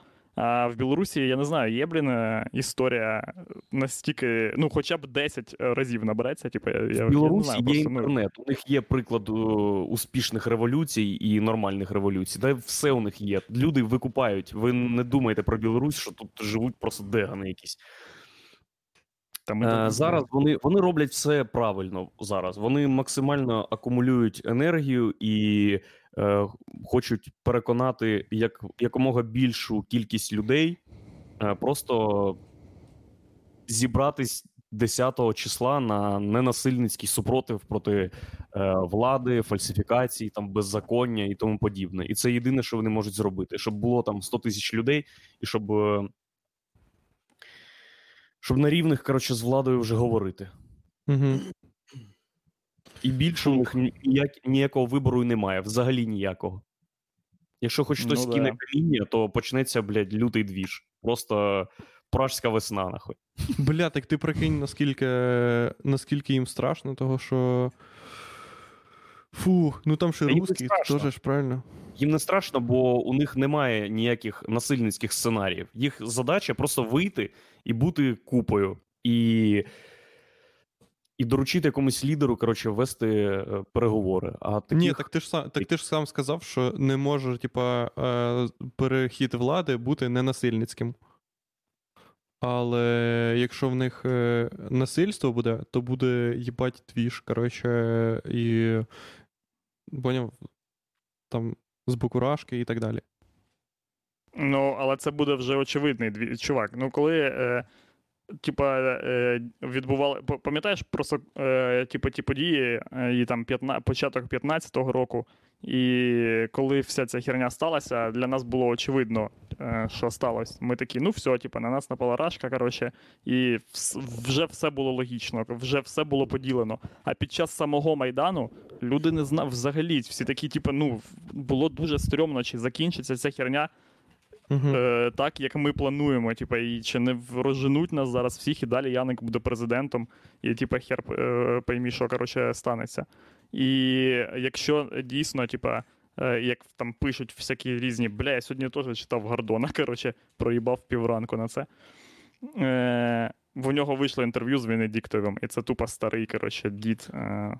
А в Білорусі, я не знаю, є, блін, е, історія настільки, ну, хоча б 10 разів набереться. Типу, я, я, я не знаю, є просто, ну, інтернет, у них є приклад е, успішних революцій і нормальних революцій. Та все у них є. Люди викупають. Ви не думаєте про Білорусь, що тут живуть просто дегани якісь. Та ми Е, зараз вони, вони роблять все правильно зараз. Вони максимально акумулюють енергію і е, хочуть переконати як, якомога більшу кількість людей е, просто зібратись 10 числа на ненасильницький супротив проти е, влади, фальсифікацій, там беззаконня і тому подібне. І це єдине, що вони можуть зробити, щоб було там 100 тисяч людей, і щоб. е, щоб на рівних, коротше, з владою вже говорити. Угу. І більше у них ніяк, ніякого вибору і немає, взагалі ніякого. Якщо хоч хтось Ну, кине да. каміння, то почнеться, блядь, лютий двіж. Просто пражська весна, нахуй. Бля, так ти прикинь, наскільки, наскільки їм страшно, того що. Фу, ну там ще русські, теж ж правильно. Їм не страшно, бо у них немає ніяких насильницьких сценаріїв. Їх задача просто вийти і бути купою. І, і доручити якомусь лідеру, коротше, вести е, переговори. А таких... Ні, так ти ж сам, так ти ж сам сказав, що не може, типа, е, перехід влади бути ненасильницьким. Але якщо в них е, насильство буде, то буде їбать двіж, коротше, і поняв, там з букурашки і так далі. Ну, але це буде вже очевидний чувак. Ну, коли. Е... Типа, е, відбували. Пам'ятаєш просто е, типу, ті події, е, і там 15, початок 15-го року, і коли вся ця херня сталася, для нас було очевидно, що сталося. Ми такі, ну все, типу, на нас напала рашка, коротше, і вже все було логічно, вже все було поділено. А під час самого Майдану люди не знали взагалі, всі такі, типу, ну, було дуже стрьомно, чи закінчиться ця херня Угу. е, так, як ми плануємо. Типу, і чи не розженуть нас зараз всіх, і далі Яник буде президентом, і типу, хер е, поймі, що коротше, станеться. І якщо дійсно, типа. е, Як там пишуть всякі різні, бля, я сьогодні теж читав Гордона, коротше, проїбав півранку на це. Е, в нього вийшло інтерв'ю з Венедіктовим, і це тупо старий, коротше, дід е,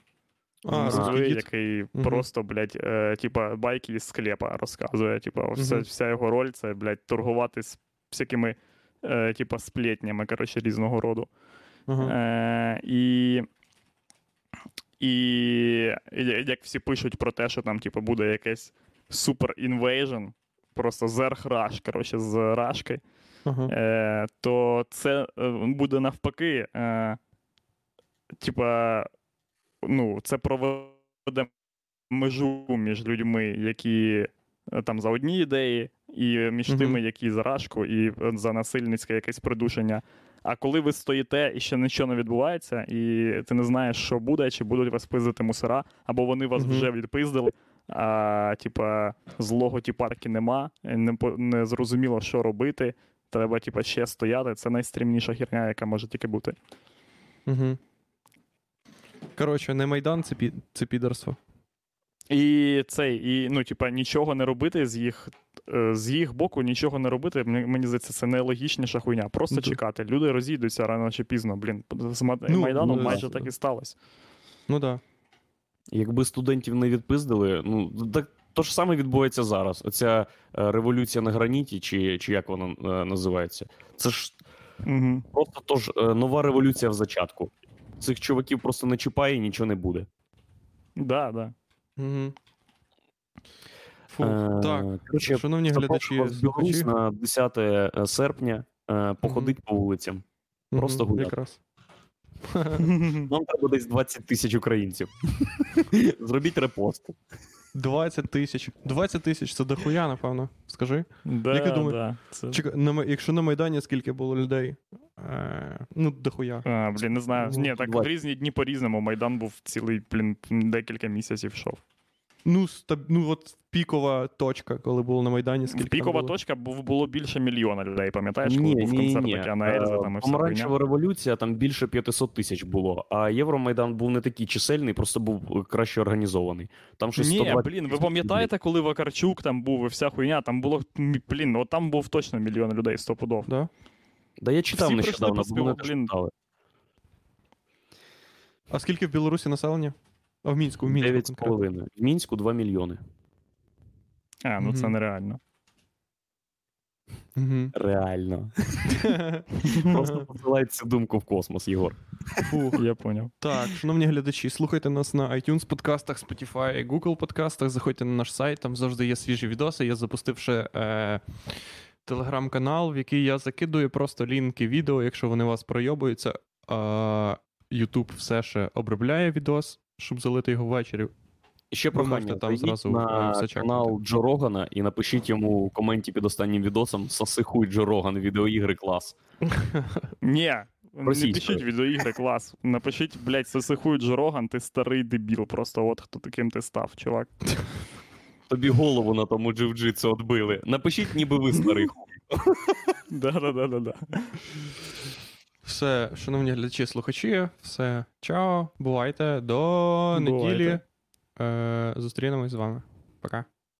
А, Москви, який Мгм. просто, блядь, е, типа, байки із склепа розказує. Типа, все, Мгм. вся його роль це, блядь, торгувати з всякими, е, типа, сплетнями, коротше, різного роду. Ага. Е, і, і і як всі пишуть про те, що там, типу, буде якесь супер інвейжн, просто зерх раш, коротше, з рашки, Ага. е, то це е, буде навпаки. Е, типа, ну, це проведе межу між людьми, які е, там за одні ідеї, і між Мгм. тими, які за рашку, і е, за насильницьке якесь придушення. А коли ви стоїте і ще нічого не відбувається, і ти не знаєш, що буде, чи будуть вас пиздити мусора, або вони вас Мгм. вже відпиздили, а типа злого тіпарки нема, не, не зрозуміло, що робити. Треба, типа, ще стояти. Це найстрімніша херня, яка може тільки бути. Угу. Коротше, не Майдан, це, пі... це підарство. І цей, і ну, типа, нічого не робити з їх. е, З їх боку нічого не робити, мені здається, це найлогічніша хуйня. Просто Да. чекати. Люди розійдуться рано чи пізно. Блін, з Ну, Майданом ну, майже да. так і сталося. Ну так. Якби студентів не відпиздили, ну так то ж саме відбувається зараз. Оця е, революція на граніті, чи, чи як вона е, називається, це ж Угу. просто то ж е, нова революція в зачатку. Цих чуваків просто не чіпає і нічого не буде. Да, да. Угу. Фу, Е, так. коротше, Шановні глядачі, Білорусь на 10 серпня е, походить по вулицям. просто угу, гуляти. Якраз. Нам треба десь 20 тисяч українців. Зробіть репост. 20 тисяч. 20 тисяч це дохуя, напевно. Скажи. Да, Як ти думаєш? да. Це... Чекай, на, якщо на Майдані скільки було людей? Е, ну, дохуя. А, блін, не знаю. Ну, Ні, так в різні дні по-різному. Майдан був цілий, блін, декілька місяців йшов. Ну, стаб... ну от пікова точка, коли було на Майдані, скільки. Пікова було? точка було більше мільйона людей, пам'ятаєш, коли Ні, був ні, концерт ні. на Ельза там і все? Помаранчева революція, там більше 500 тисяч було, а Євромайдан був не такий чисельний, просто був краще організований. Там щось Ні, 120 блін, ви пам'ятаєте, коли Вакарчук там був і вся хуйня, там було, блін, ну там був точно мільйон людей стопудов. Да? Да я читав Всі нещодавно, бо блін. А скільки в Білорусі населення? А в Мінську, в Мінську. конкретно. 9,5. В Мінську 2 мільйони. А, ну це Мгм. нереально. Мгм. Реально. Просто посилай цю думку в космос, Єгор. Фу. Я поняв. Так, шановні глядачі, слухайте нас на iTunes подкастах, Spotify, Google подкастах. Заходьте на наш сайт, там завжди є свіжі відоси. Я запустив ще е, телеграм-канал, в який я закидую просто лінки відео, якщо вони у вас пройобуються. А YouTube все ще обробляє відос, щоб залити його ввечері. І ще прохання, там зразу, е, на все канал Джо Рогана і напишіть йому у коменті під останнім відосом «Соси хуй Джо Роган, відеоігри клас. Ні, не пишіть відеоігри, клас. Напишіть, блядь, сосихуй Джороган, ти старий дебіл. Просто от хто таким ти став, чувак. Тобі голову на тому джиу-джитсу отбили. Напишіть, ніби ви старий хуй. Да-да-да-да-да. Все, шановні глядачі, слухачі, все. Чао, бувайте, до неділі. Бувайте. Е, зустрінемось з вами. Пока.